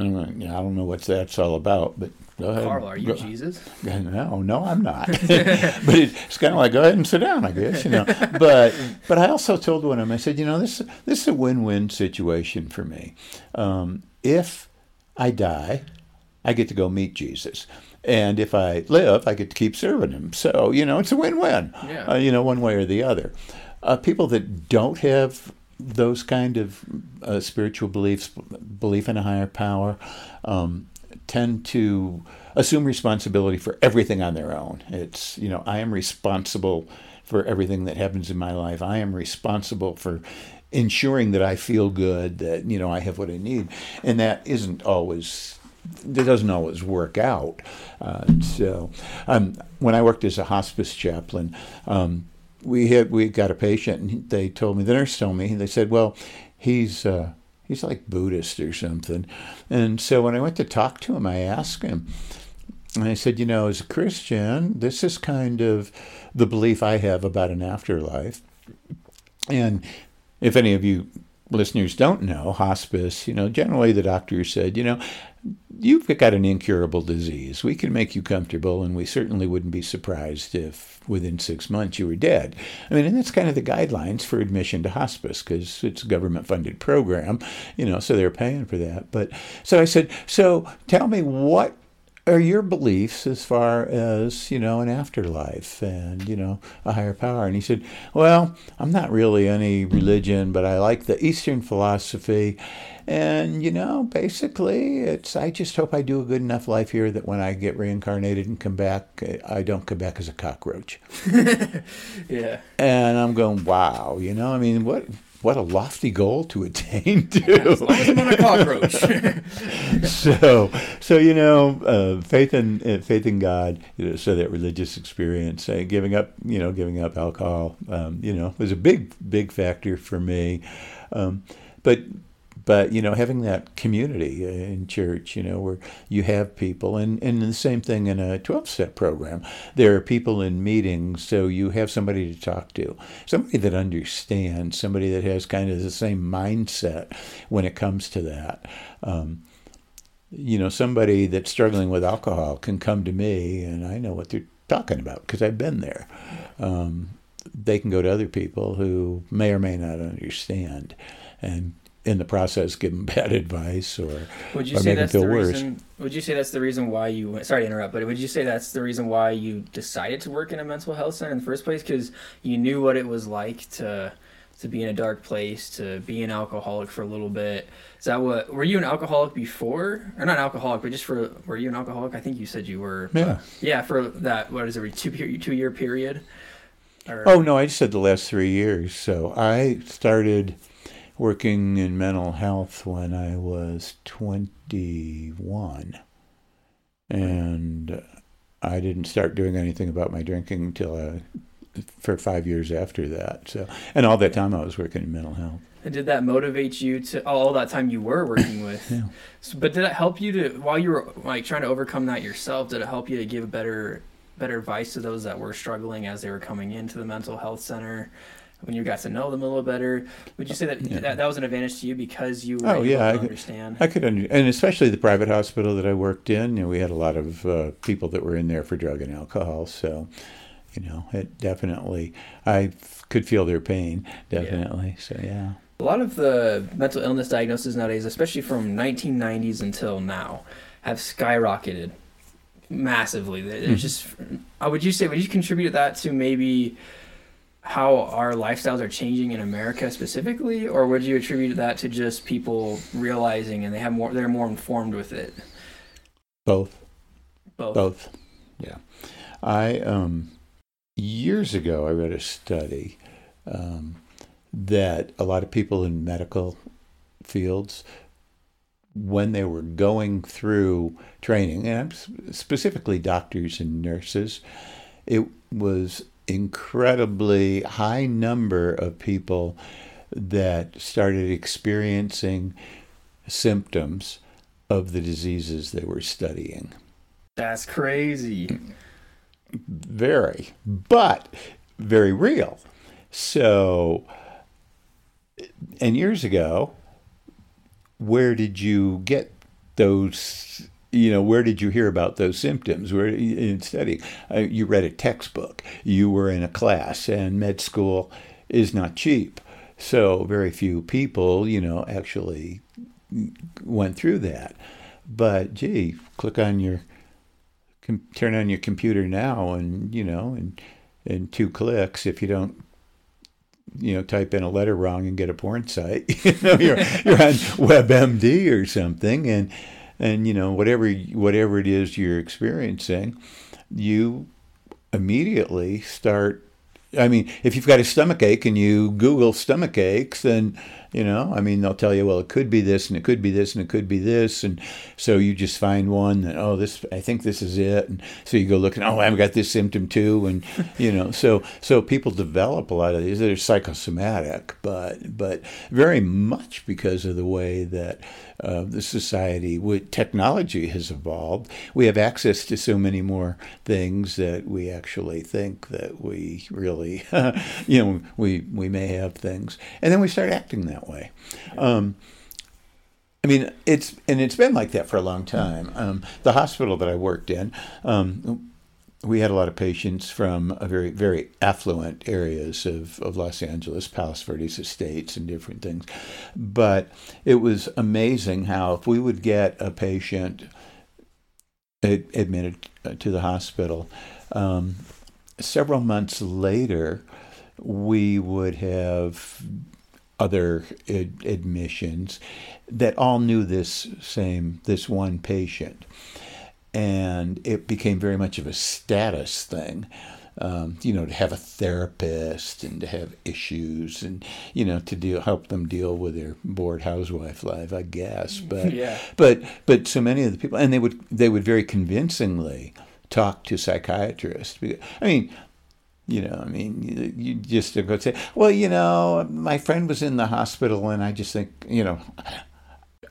I don't, I don't know what that's all about, but go ahead. Karl, are you go, Jesus? No, no, I'm not. [laughs] [laughs] but it's kind of like go ahead and sit down, I guess, you know. [laughs] But but I also told one of them, I said, you know, this this is a win-win situation for me. Um, if I die, I get to go meet Jesus. And if I live, I get to keep serving him. So, you know, it's a win win, yeah. uh, you know, one way or the other. Uh, people that don't have those kind of uh, spiritual beliefs, belief in a higher power, um, tend to assume responsibility for everything on their own. It's, you know, I am responsible for everything that happens in my life. I am responsible for ensuring that I feel good, that, you know, I have what I need. And that isn't always it doesn't always work out. Uh, so, um, when I worked as a hospice chaplain, um, we had we got a patient, and they told me the nurse told me they said, "Well, he's uh, he's like Buddhist or something." And so when I went to talk to him, I asked him, and I said, "You know, as a Christian, this is kind of the belief I have about an afterlife." And if any of you listeners don't know, hospice, you know, generally the doctor said, you know, you've got an incurable disease. We can make you comfortable, and we certainly wouldn't be surprised if within six months you were dead. I mean, and that's kind of the guidelines for admission to hospice because it's a government funded program, you know, so they're paying for that. But so I said, so tell me what are your beliefs as far as you know an afterlife and you know a higher power? And he said well i'm not really any religion but i like the eastern philosophy. And you know basically it's i just hope i do a good enough life here that when i get reincarnated and come back i don't come back as a cockroach. [laughs] Yeah. And i'm going wow you know? I mean what what a lofty goal to attain to. As long as I'm not a cockroach. [laughs] so, so you know, uh, faith in uh, faith in God. You know, so that religious experience, uh, giving up, you know, giving up alcohol, um, you know, was a big, big factor for me. Um, but but you know having that community in church you know where you have people and and the same thing in a 12 step program. There are people in meetings so you have somebody to talk to somebody that understands somebody that has kind of the same mindset when it comes to that. Um, you know somebody that's struggling with alcohol can come to me and i know what they're talking about because i've been there. Um, they can go to other people who may or may not understand and in the process give them [laughs] bad advice or, would you or say make them that's feel the worse. reason would you say that's the reason why you sorry to interrupt but would you say that's the reason why you decided to work in a mental health center in the first place because you knew what it was like to to be in a dark place to be an alcoholic for a little bit is that what were you an alcoholic before or not an alcoholic but just for were you an alcoholic i think you said you were Yeah. yeah for that what is it two two year period or, Oh no, I just said the last three years. So I started working in mental health when I was 21, and I didn't start doing anything about my drinking until I, for five years after that. So, and all that time I was working in mental health. And did that motivate you to all that time you were working [laughs] with? Yeah. So, but did it help you to while you were like trying to overcome that yourself? Did it help you to give better better advice to those that were struggling as they were coming into the mental health center? When you got to know them a little better, would you say that Yeah. that, that was an advantage to you because you were Oh, yeah, to I could- understand? I could, under, and especially the private hospital that I worked in, you know, we had a lot of uh, people that were in there for drug and alcohol. So, you know, it definitely, I could feel their pain, definitely. So, yeah. A lot of the mental illness diagnoses nowadays, especially from 1990s until now, have skyrocketed massively. There's Mhm. just, uh, would you say, would you contribute that to maybe how our lifestyles are changing in America specifically, or would you attribute that to just people realizing and they have more, they're more informed with it? Both. Both. Both. Yeah. I, um, years ago, I read a study um, that a lot of people in medical fields, when they were going through training, and specifically doctors and nurses, it was incredibly high number of people that started experiencing symptoms of the diseases they were studying. That's crazy. very, but very real. So, and years ago, where did you get those? You know, where did you hear about those symptoms? Where in studying, uh, you read a textbook, you were in a class, and med school is not cheap. So very few people, you know, actually went through that. But gee, click on your com- turn on your computer now and you know in in two clicks if you don't you know type in a letter wrong and get a porn site [laughs] you know you're you're on [laughs] WebMD or something and and you know whatever whatever it is you're experiencing you immediately start I mean, if you've got a stomach ache and you Google stomach aches, then You know, I mean, they'll tell you, well, it could be this, and it could be this, and it could be this, and so you just find one that, oh, this, I think this is it, and so you go looking, oh, I've got this symptom too, and you know, so so people develop a lot of these. They're psychosomatic, but but very much because of the way that uh, the society with technology has evolved. We have access to so many more things that we actually think that we really, [laughs] you know, we we may have things, and then we start acting that way. Um, I mean, it's and it's been like that for a long time. Um, the hospital that I worked in, um, we had a lot of patients from very very affluent areas of, of Los Angeles, Palos Verdes estates, and different things. But it was amazing how if we would get a patient admitted to the hospital, um, several months later, we would have other ad- admissions that all knew this same this one patient and it became very much of a status thing. Um, you know, to have a therapist and to have issues and you know to deal help them deal with their bored housewife life, I guess. But Yeah. but but so many of the people, and they would they would very convincingly talk to psychiatrists. I mean, you know, I mean, you, you just go say, well, you know, my friend was in the hospital, and I just think, you know,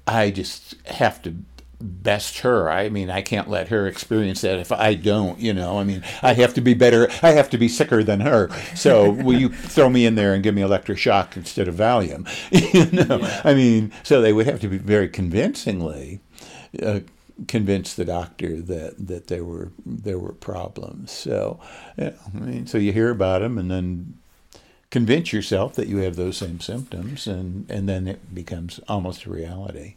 I just have to best her. I mean, I can't let her experience that if I don't, you know. I mean, I have to be better. I have to be sicker than her. So [laughs] will you throw me in there and give me electric shock instead of Valium? [laughs] you know, Yeah. I mean, so they would have to be very convincingly uh, convince the doctor that that there were there were problems. So, yeah, I mean, so you hear about them and then convince yourself that you have those same symptoms, and and then it becomes almost a reality.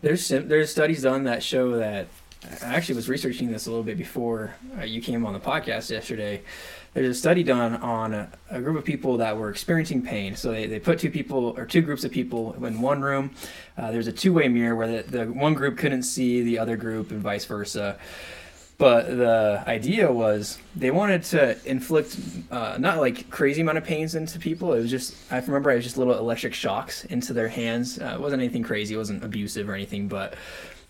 There's there's studies done that show that I actually was researching this a little bit before uh, you came on the podcast yesterday. There's a study done on a, a group of people that were experiencing pain. So they, they put two people or two groups of people in one room. Uh, there's a two way mirror where the, the one group couldn't see the other group and vice versa. But the idea was they wanted to inflict uh, not like crazy amount of pains into people. It was just I remember it was just little electric shocks into their hands. Uh, it wasn't anything crazy. It wasn't abusive or anything. But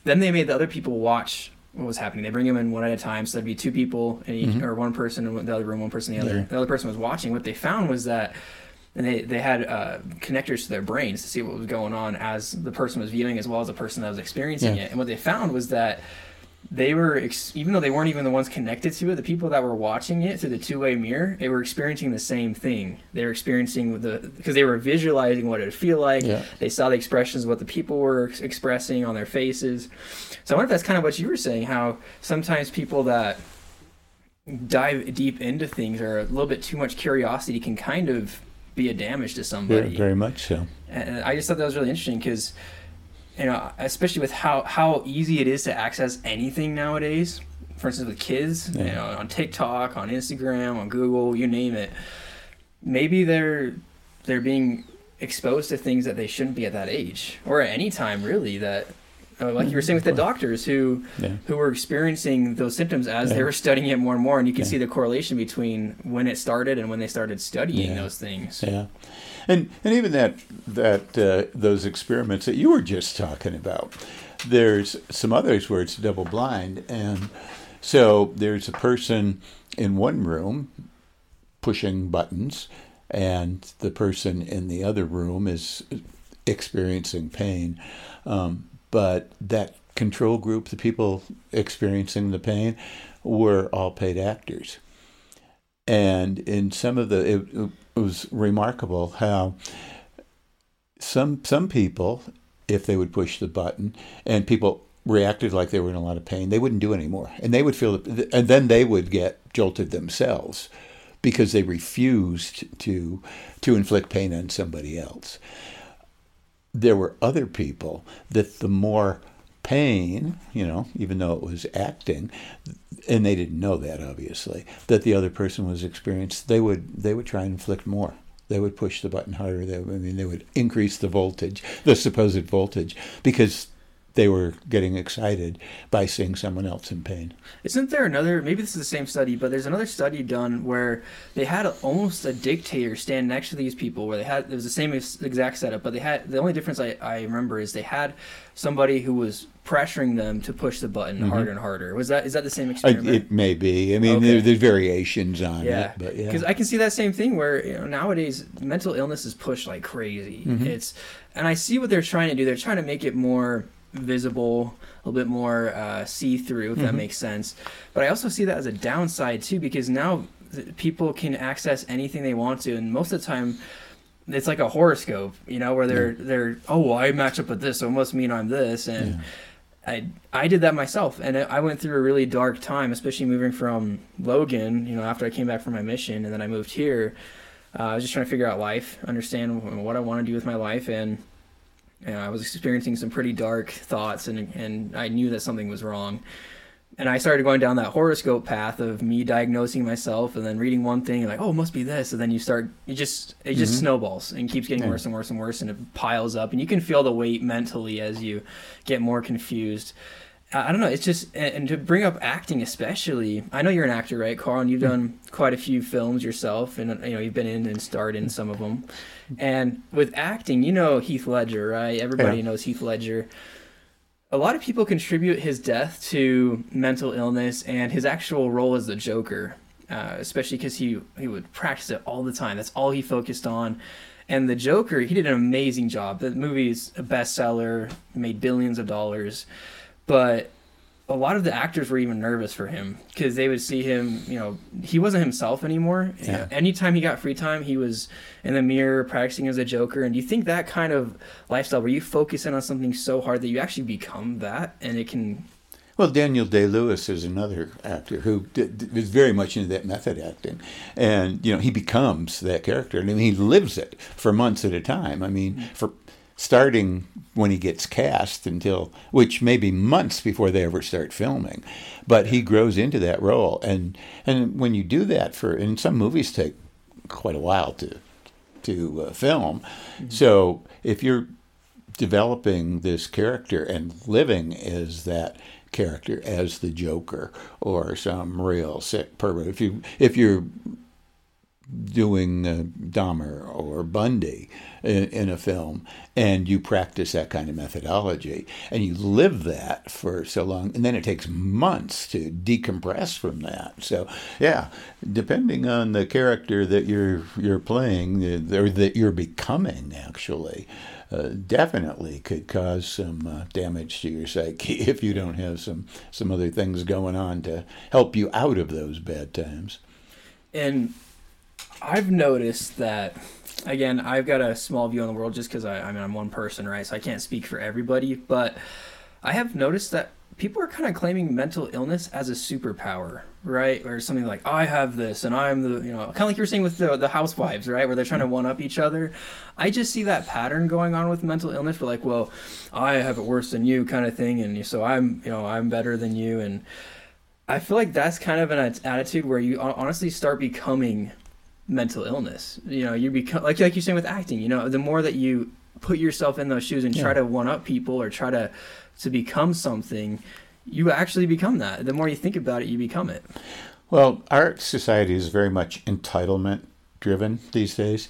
then they made the other people watch what was happening. They bring them in one at a time. So there'd be two people in each, Mhm. or one person in the other room, one person in the other. Yeah. The other person was watching. What they found was that. And they, they had uh, connectors to their brains to see what was going on as the person was viewing as well as the person that was experiencing Yeah. it. And what they found was that they were ex- even though they weren't even the ones connected to it the people that were watching it through the two-way mirror they were experiencing the same thing they were experiencing the because they were visualizing what it would feel like Yeah. they saw the expressions of what the people were ex- expressing on their faces so i wonder if that's kind of what you were saying how sometimes people that dive deep into things or a little bit too much curiosity can kind of be a damage to somebody very much so. and I just thought that was really interesting because, you know, especially with how how easy it is to access anything nowadays. For instance, with kids, you know, on TikTok, on Instagram, on Google, you name it. Maybe they're they're being exposed to things that they shouldn't be at that age or at any time, really. That, uh, like you were saying with the doctors who Yeah. who were experiencing those symptoms as they were studying it more and more, and you can Yeah. see the correlation between when it started and when they started studying Yeah. those things. Yeah, and and even that that uh, those experiments that you were just talking about. There's some others where it's double blind, and so there's a person in one room pushing buttons, and the person in the other room is experiencing pain. Um, but that control group, the people experiencing the pain, were all paid actors. And in some of the, it, it was remarkable how some some people, if they would push the button, and people reacted like they were in a lot of pain, they wouldn't do anymore, and they would feel, and then they would get jolted themselves because they refused to to inflict pain on somebody else. There were other people that the more pain, you know, even though it was acting, and they didn't know that obviously, that the other person was experienced, they would they would try and inflict more. They would push the button harder. They, I mean, they would increase the voltage, the supposed voltage, because they were getting excited by seeing someone else in pain. Isn't there another? Maybe this is the same study, but there's another study done where they had a, almost a dictator stand next to these people, where they had it was the same exact setup, but they had the only difference I, I remember is they had somebody who was pressuring them to push the button mm-hmm. harder and harder. Was that is that the same experiment? it may be. I mean, okay. there, there's variations on yeah. it, but yeah, because I can see that same thing where you know nowadays mental illness is pushed like crazy. Mm-hmm. It's and I see what they're trying to do. They're trying to make it more visible, a little bit more uh, see through, if mm-hmm. that makes sense. But I also see that as a downside too, because now people can access anything they want to, and most of the time, it's like a horoscope, you know, where they're yeah. they're oh well, I match up with this, so it must mean I'm this, and. Yeah. I I did that myself, and I went through a really dark time, especially moving from Logan. You know, after I came back from my mission, and then I moved here. Uh, I was just trying to figure out life, understand what I want to do with my life, and you know, I was experiencing some pretty dark thoughts, and and I knew that something was wrong. And I started going down that horoscope path of me diagnosing myself, and then reading one thing, and like, oh, it must be this, and then you start, it just it just mm-hmm. snowballs and keeps getting yeah. worse and worse and worse, and it piles up, and you can feel the weight mentally as you get more confused. I don't know. It's just and to bring up acting, especially. I know you're an actor, right, Karl? And you've done quite a few films yourself, and you know you've been in and starred in some of them. And with acting, you know Heath Ledger, right? Everybody yeah. knows Heath Ledger. A lot of people contribute his death to mental illness and his actual role as the Joker, uh, especially because he he would practice it all the time. That's all he focused on. And the Joker, he did an amazing job. The movie is a bestseller, made billions of dollars, but a lot of the actors were even nervous for him because they would see him, you know, he wasn't himself anymore. Yeah. Anytime he got free time, he was in the mirror practicing as a Joker. And do you think that kind of lifestyle where you focus in on something so hard that you actually become that and it can. Well, Daniel Day Lewis is another actor who is very much into that method acting. And, you know, he becomes that character. I mean, he lives it for months at a time. I mean, for starting when he gets cast until which may be months before they ever start filming but he grows into that role and and when you do that for and some movies take quite a while to to uh, film mm-hmm. so if you're developing this character and living as that character as the joker or some real sick pervert if you if you're doing uh, Dahmer or Bundy in, in, a film, and you practice that kind of methodology, and you live that for so long, and then it takes months to decompress from that. So, yeah, depending on the character that you're you're playing or that you're becoming, actually. Uh, definitely could cause some uh, damage to your psyche [laughs] if you don't have some some other things going on to help you out of those bad times. And I've noticed that again, I've got a small view on the world just because I, I mean I'm one person, right? So I can't speak for everybody, but I have noticed that people are kind of claiming mental illness as a superpower, right? Or something like I have this and I'm the you know kind of like you were saying with the the housewives, right? Where they're trying to mm-hmm. one up each other. I just see that pattern going on with mental illness. For like, well, I have it worse than you, kind of thing, and so I'm you know I'm better than you, and I feel like that's kind of an attitude where you honestly start becoming mental illness. You know, you become like like you're saying with acting. You know, the more that you put yourself in those shoes and yeah. try to one up people or try to to become something, you actually become that. The more you think about it, you become it. Well, our society is very much entitlement driven these days,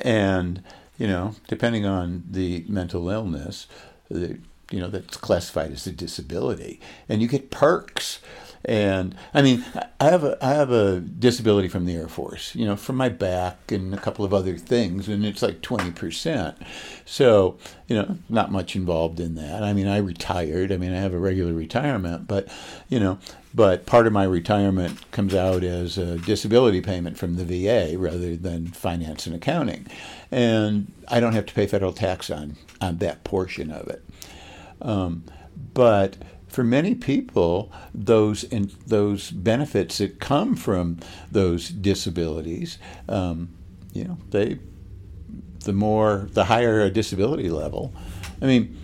and you know, depending on the mental illness, the, you know that's classified as a disability, and you get perks and I mean, I have a I have a disability from the Air Force, you know, from my back and a couple of other things, and it's like twenty percent. So you know, not much involved in that. I mean, I retired. I mean, I have a regular retirement, but you know, but part of my retirement comes out as a disability payment from the VA rather than finance and accounting, and I don't have to pay federal tax on on that portion of it. Um, but for many people, those in, those benefits that come from those disabilities, um, you know, they the more the higher a disability level. I mean,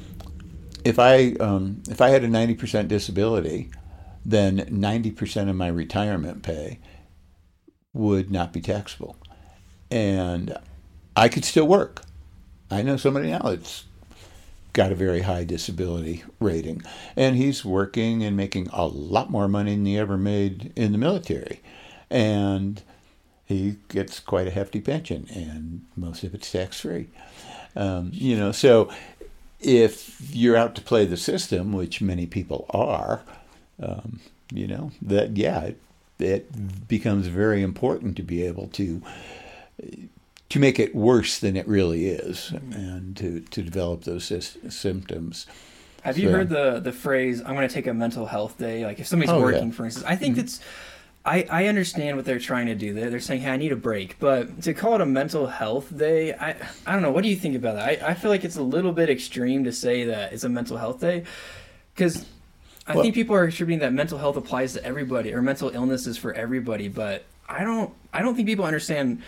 if I um, if I had a ninety percent disability, then ninety percent of my retirement pay would not be taxable, and I could still work. I know somebody now that's got a very high disability rating. And he's working and making a lot more money than he ever made in the military. And he gets quite a hefty pension, and most of it's tax free. Um, you know, so if you're out to play the system, which many people are, um, you know, that, yeah, it, it becomes very important to be able to to make it worse than it really is and to, to develop those symptoms. Have you heard the the phrase "I'm going to take a mental health day"? Like if somebody's oh, working, yeah. for instance, I think mm-hmm. it's. I, I understand what they're trying to do. They're, they're saying, "Hey, I need a break," but to call it a mental health day, I I don't know. What do you think about that? I, I feel like it's a little bit extreme to say that it's a mental health day, because I well, think people are attributing that mental health applies to everybody or mental illness is for everybody. But I don't I don't think people understand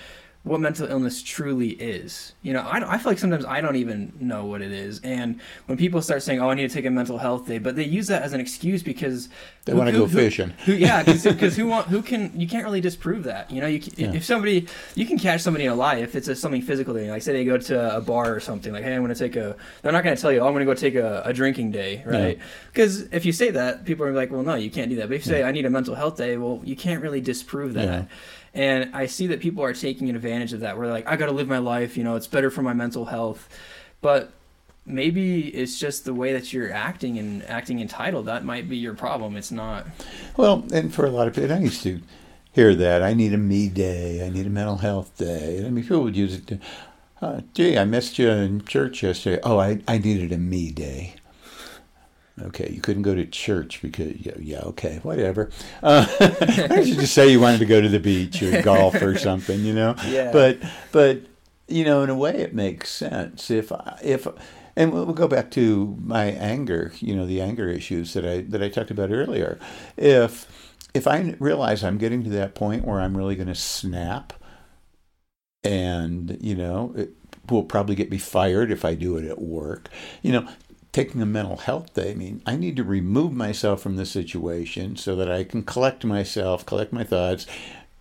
what mental illness truly is. You know, I, I feel like sometimes I don't even know what it is. And when people start saying, "Oh, I need to take a mental health day," but they use that as an excuse because they want to go who, fishing. Who, yeah, because [laughs] who want who can you can't really disprove that. You know, you yeah. if somebody you can catch somebody in a lie if it's a, something physical thing. Like say they go to a bar or something. Like, hey, I'm going to take a. They're not going to tell you, "Oh, I'm going to go take a, a drinking day," right? Because if you say that, people are like, "Well, no, you can't do that." But if you say, yeah. "I need a mental health day," well, you can't really disprove that. And I see that people are taking advantage of that. Where like, I got to live my life. You know, it's better for my mental health. But maybe it's just the way that you're acting and acting entitled. That might be your problem. It's not. Well, and for a lot of people, I used to hear that. I need a me day. I need a mental health day. I mean, people would use it to, uh, gee, I missed you in church yesterday. Oh, I, I needed a me day. Okay, you couldn't go to church because yeah, yeah okay, whatever. Uh, [laughs] I should just say you wanted to go to the beach or golf or [laughs] something, you know. Yeah. But but you know, in a way, it makes sense if if. And we'll go back to my anger, you know, the anger issues that I that I talked about earlier. If if I realize I'm getting to that point where I'm really going to snap, and you know, it will probably get me fired if I do it at work. You know, taking a mental health day, I mean, I need to remove myself from the situation so that I can collect myself, collect my thoughts,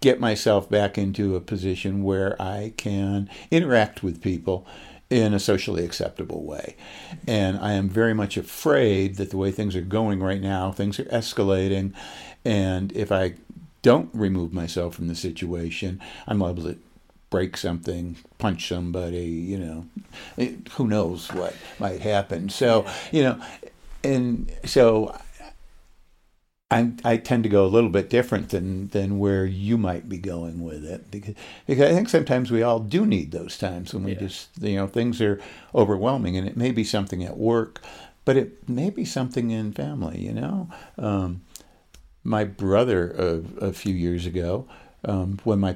get myself back into a position where I can interact with people in a socially acceptable way. And I am very much afraid that the way things are going right now, things are escalating. And if I don't remove myself from the situation, I'm liable to break something, punch somebody, you know, it, who knows what might happen. So, you know, and so I, I tend to go a little bit different than, than where you might be going with it because, because I think sometimes we all do need those times when we yeah. just, you know, things are overwhelming and it may be something at work, but it may be something in family, you know. Um, my brother a, a few years ago, um, when my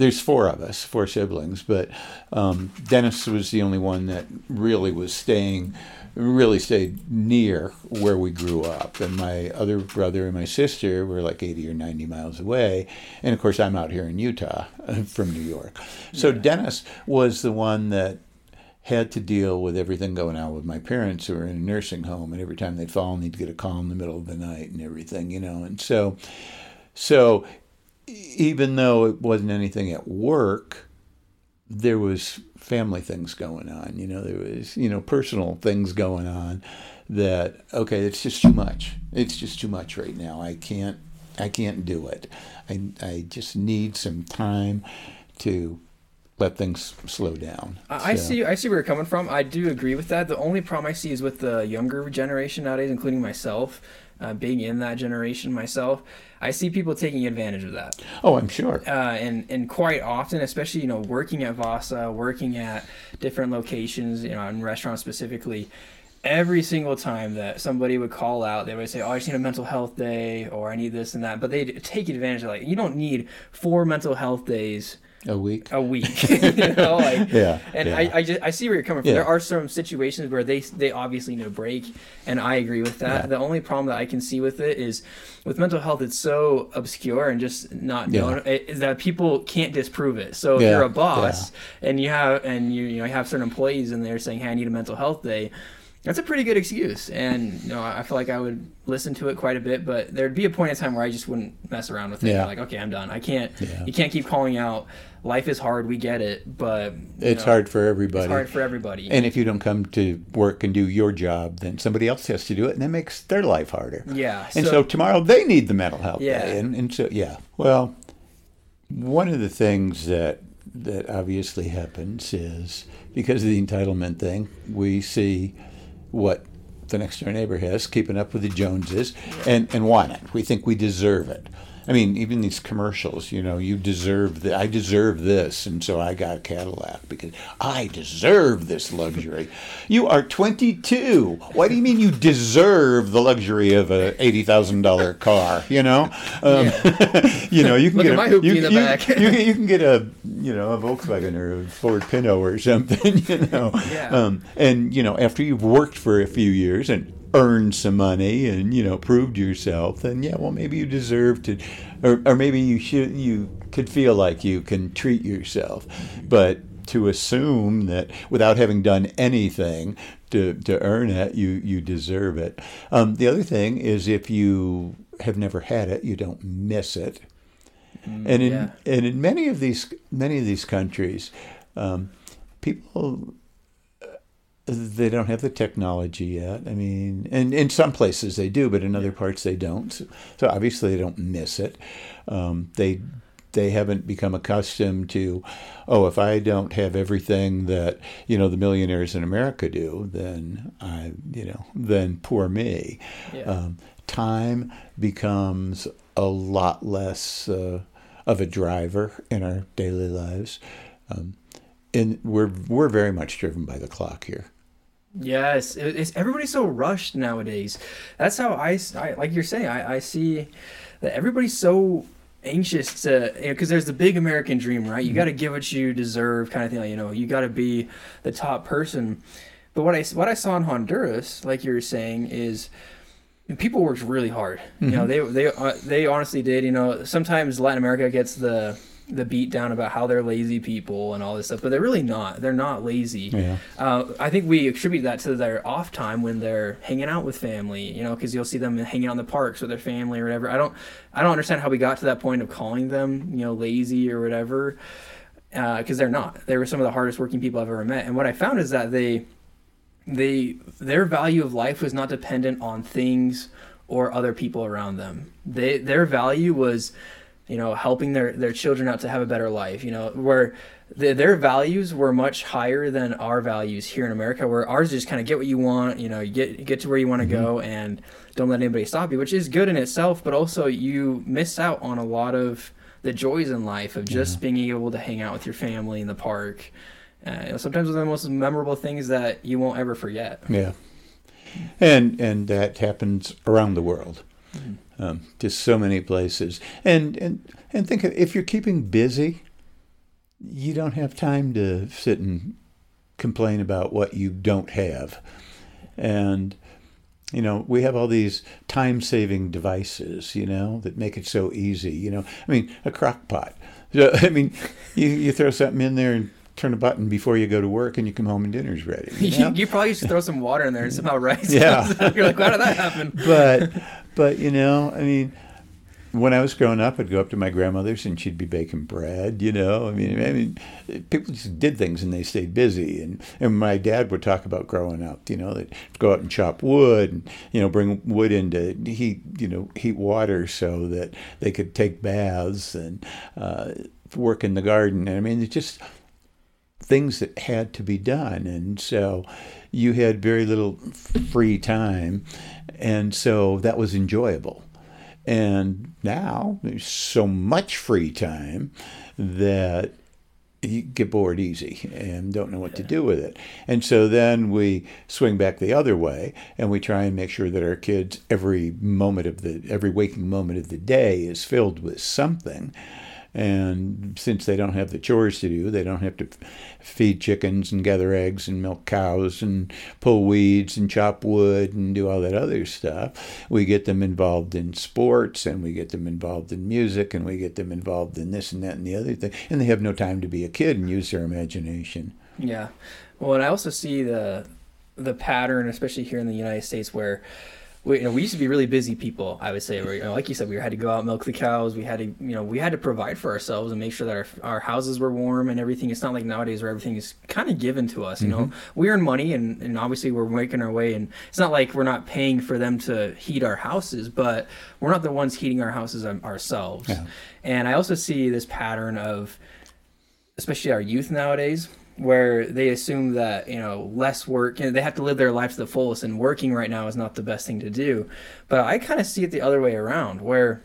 there's four of us, four siblings, but um, Dennis was the only one that really was staying, really stayed near where we grew up. And my other brother and my sister were like 80 or 90 miles away. And of course, I'm out here in Utah from New York. So yeah. Dennis was the one that had to deal with everything going on with my parents who were in a nursing home. And every time they'd fall, they'd get a call in the middle of the night and everything, you know. And so, so even though it wasn't anything at work, there was family things going on. You know, there was you know personal things going on that okay, it's just too much. It's just too much right now. I can't I can't do it. I I just need some time to let things slow down. I so. see. I see where you're coming from. I do agree with that. The only problem I see is with the younger generation nowadays, including myself, uh, being in that generation myself. I see people taking advantage of that. Oh, I'm sure. Uh, and and quite often, especially you know, working at Vasa, working at different locations, you know, in restaurants specifically. Every single time that somebody would call out, they would say, "Oh, I just need a mental health day," or "I need this and that." But they take advantage of like you don't need four mental health days a week a week [laughs] [laughs] you know like yeah and yeah. I, I just i see where you're coming from yeah. there are some situations where they they obviously need a break and i agree with that yeah. the only problem that i can see with it is with mental health it's so obscure and just not known is that people can't disprove it so if you're a boss and you have and you you know you have certain employees and they're saying hey i need a mental health day that's a pretty good excuse, and you know, I feel like I would listen to it quite a bit. But there'd be a point in time where I just wouldn't mess around with it. Yeah. Like, okay, I'm done. I can't. Yeah. You can't keep calling out. Life is hard. We get it, but It's know, hard for everybody. It's hard for everybody. And if you don't come to work and do your job, then somebody else has to do it, and that makes their life harder. yeah. And so, tomorrow they need the mental health Yeah. day. And, and so, yeah. Well, one of the things that that obviously happens is because of the entitlement thing, we see what the next door neighbor has, keeping up with the Joneses, and, and want it. We think we deserve it. I mean, even these commercials, you know, you deserve the, I deserve this, and so I got a Cadillac because I deserve this luxury. [laughs] You are 22. Why do you mean you deserve the luxury of a eighty thousand dollar car? You know, [laughs] um, [laughs] you know, you can Look get at a, my hoopty you, in the you- back. you, can- you can get a you know a Volkswagen or a Ford Pinto or something. You know, Yeah. um, and you know after you've worked for a few years and earned some money and you know proved yourself, then yeah, well maybe you deserve to, or or maybe you should you could feel like you can treat yourself, but to assume that without having done anything to, to earn it, you, you deserve it. Um, the other thing is if you have never had it, you don't miss it. and in yeah. and in many of these many of these countries, um, people they don't have the technology yet. I mean, and in some places they do, but in other parts they don't. So, so obviously they don't miss it. Um, they they haven't become accustomed to, oh, if I don't have everything that you know the millionaires in America do, then I you know then poor me. Yeah. Um, time becomes a lot less uh, of a driver in our daily lives. Um, and we're we're very much driven by the clock here. Yes, it's everybody's so rushed nowadays. That's how I, like you're saying. I, I see that everybody's so anxious to because there's the big American dream, right? You got to get what you deserve, kind of thing. Like, you know, you got to be the top person. But what I what I saw in Honduras, like you were saying, is people worked really hard. You know, they they uh, they honestly did. You know, sometimes Latin America gets the the beat down about how they're lazy people and all this stuff, but they're really not. They're not lazy. Yeah. Uh, I think we attribute that to their off time when they're hanging out with family, you know, because you'll see them hanging out in the parks with their family or whatever. I don't, I don't understand how we got to that point of calling them, you know, lazy or whatever, because they're not. They were some of the hardest working people I've ever met. And what I found is that they, they, their value of life was not dependent on things or other people around them. They, their value was you know, helping their, their children out to have a better life, you know, where the, their values were much higher than our values here in America, where ours is just kind of get what you want, you know, you get, get to where you want to go and don't let anybody stop you, which is good in itself, but also you miss out on a lot of the joys in life of just being able to hang out with your family in the park. Uh, you know, sometimes one of the most memorable things that you won't ever forget. Yeah, and and that happens around the world, um, just so many places. And and and think of, if you're keeping busy, you don't have time to sit and complain about what you don't have, and. You know, we have all these time saving devices, you know, that make it so easy. You know, I mean, a crock pot. [laughs] I mean, you, you throw something in there and turn a button before you go to work and you come home and dinner's ready. You [laughs] know? you probably should throw some water in there and somehow rice. [laughs] Yeah. [laughs] You're like, how did that happen? but but you know, I mean, when I was growing up, I'd go up to my grandmother's and she'd be baking bread. You know, I mean, I mean, people just did things and they stayed busy. And and my dad would talk about growing up. You know, they'd go out and chop wood and you know bring wood in to heat you know heat water so that they could take baths and uh, work in the garden. And I mean, it's just things that had to be done. And so you had very little free time. And so that was enjoyable. And now there's so much free time that you get bored easy and don't know what to do with it. And so then we swing back the other way and we try and make sure that our kids every moment of the every waking moment of the day is filled with something. And since they don't have the chores to do, they don't have to feed chickens and gather eggs and milk cows and pull weeds and chop wood and do all that other stuff. We get them involved in sports and we get them involved in music and we get them involved in this and that and the other thing. And they have no time to be a kid and use their imagination. Yeah. Well, and I also see the the pattern, especially here in the United States, where we, you know, we used to be really busy people. I would say, where, you know, like you said, we had to go out milk the cows. We had to, you know, we had to provide for ourselves and make sure that our, our houses were warm and everything. It's not like nowadays where everything is kind of given to us. You know, Mm-hmm. we earn money and, and obviously we're making our way, and it's not like we're not paying for them to heat our houses, but we're not the ones heating our houses um, ourselves. Yeah. And I also see this pattern of, especially our youth nowadays, where they assume that you know less work, you know, they have to live their life to the fullest, and working right now is not the best thing to do. But I kind of see it the other way around, where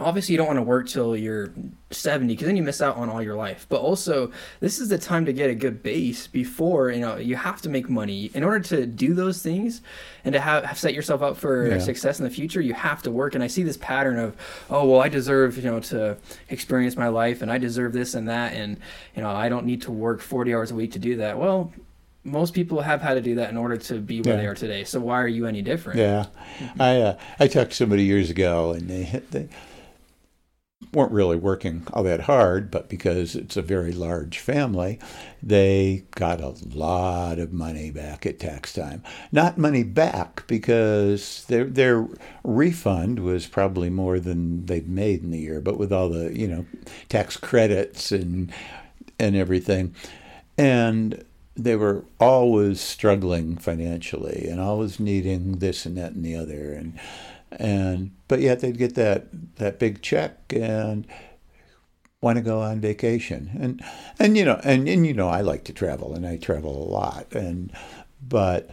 obviously you don't want to work till you're 70 because then you miss out on all your life. But also this is the time to get a good base before you know you have to make money. In order to do those things and to have, have set yourself up for Yeah. success in the future you have to work. And i see this pattern of oh well i deserve you know to experience my life and i deserve this and that and you know i don't need to work 40 hours a week to do that. Well most people have had to do that in order to be where Yeah. they are today. So why are you any different? Yeah, I uh, I talked to somebody years ago, and they they weren't really working all that hard, but because it's a very large family, they got a lot of money back at tax time. Not money back because their their refund was probably more than they'd made in the year, but with all the you know tax credits and and everything, and they were always struggling financially and always needing this and that and the other and and but yet they'd get that that big check and want to go on vacation and and you know and, and you know I like to travel and I travel a lot and but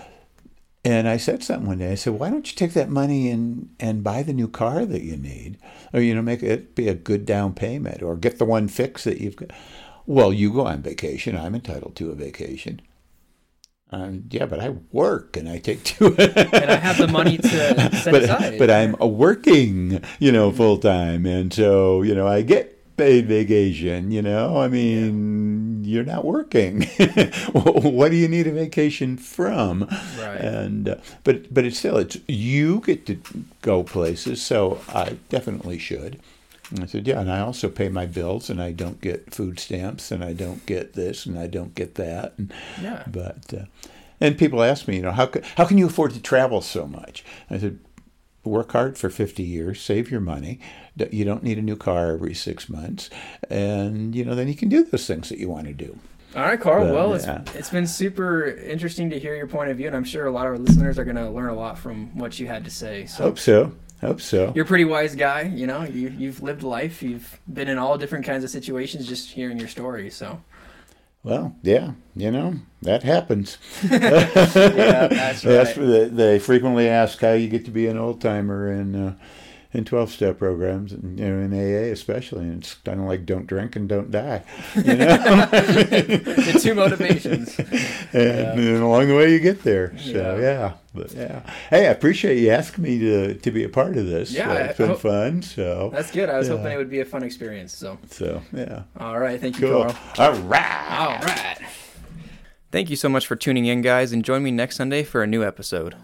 and I said something one day. I said, "Why don't you take that money and and buy the new car that you need, or you know, make it be a good down payment, or get the one fix that you've got." Well, you go on vacation. I'm entitled to a vacation. Um, yeah, but I work and I take [laughs] two. [laughs] and i have the money to set but aside but I'm a working, you know, full time, and so you know I get paid vacation. You know, I mean, you're not working. [laughs] what do you need a vacation from? Right. And uh, but but it's still it's you get to go places, so I definitely should. And I said, yeah, and I also pay my bills, and I don't get food stamps, and I don't get this, and I don't get that. And, Yeah. But uh, and people ask me, you know, how ca- how can you afford to travel so much? I said, work hard for 50 years, save your money. You don't need a new car every six months, and you know then you can do those things that you want to do. All right, Karl. But, well, it's, it's been super interesting to hear your point of view, and I'm sure a lot of our listeners are going to learn a lot from what you had to say. So Hope so. Hope so. you're a pretty wise guy. You know, you, you've lived life. You've been in all different kinds of situations. Just hearing your story. So Well, yeah, you know that happens. [laughs] yeah, that's [laughs] That's right. they, they frequently ask how you get to be an old timer and uh, in twelve step programs, and you know in AA especially. And it's kind of like don't drink and don't die. You know, [laughs] the two motivations. [laughs] and, and along the way you get there. So Yeah. yeah. but yeah. Hey, I appreciate you asking me to to be a part of this. Yeah, Uh, it's been hope- fun. So That's good. I was Yeah. hoping it would be a fun experience. So so yeah, all right, thank you, cool. Karl. All right. All right. Thank you so much for tuning in, guys, and join me next Sunday for a new episode.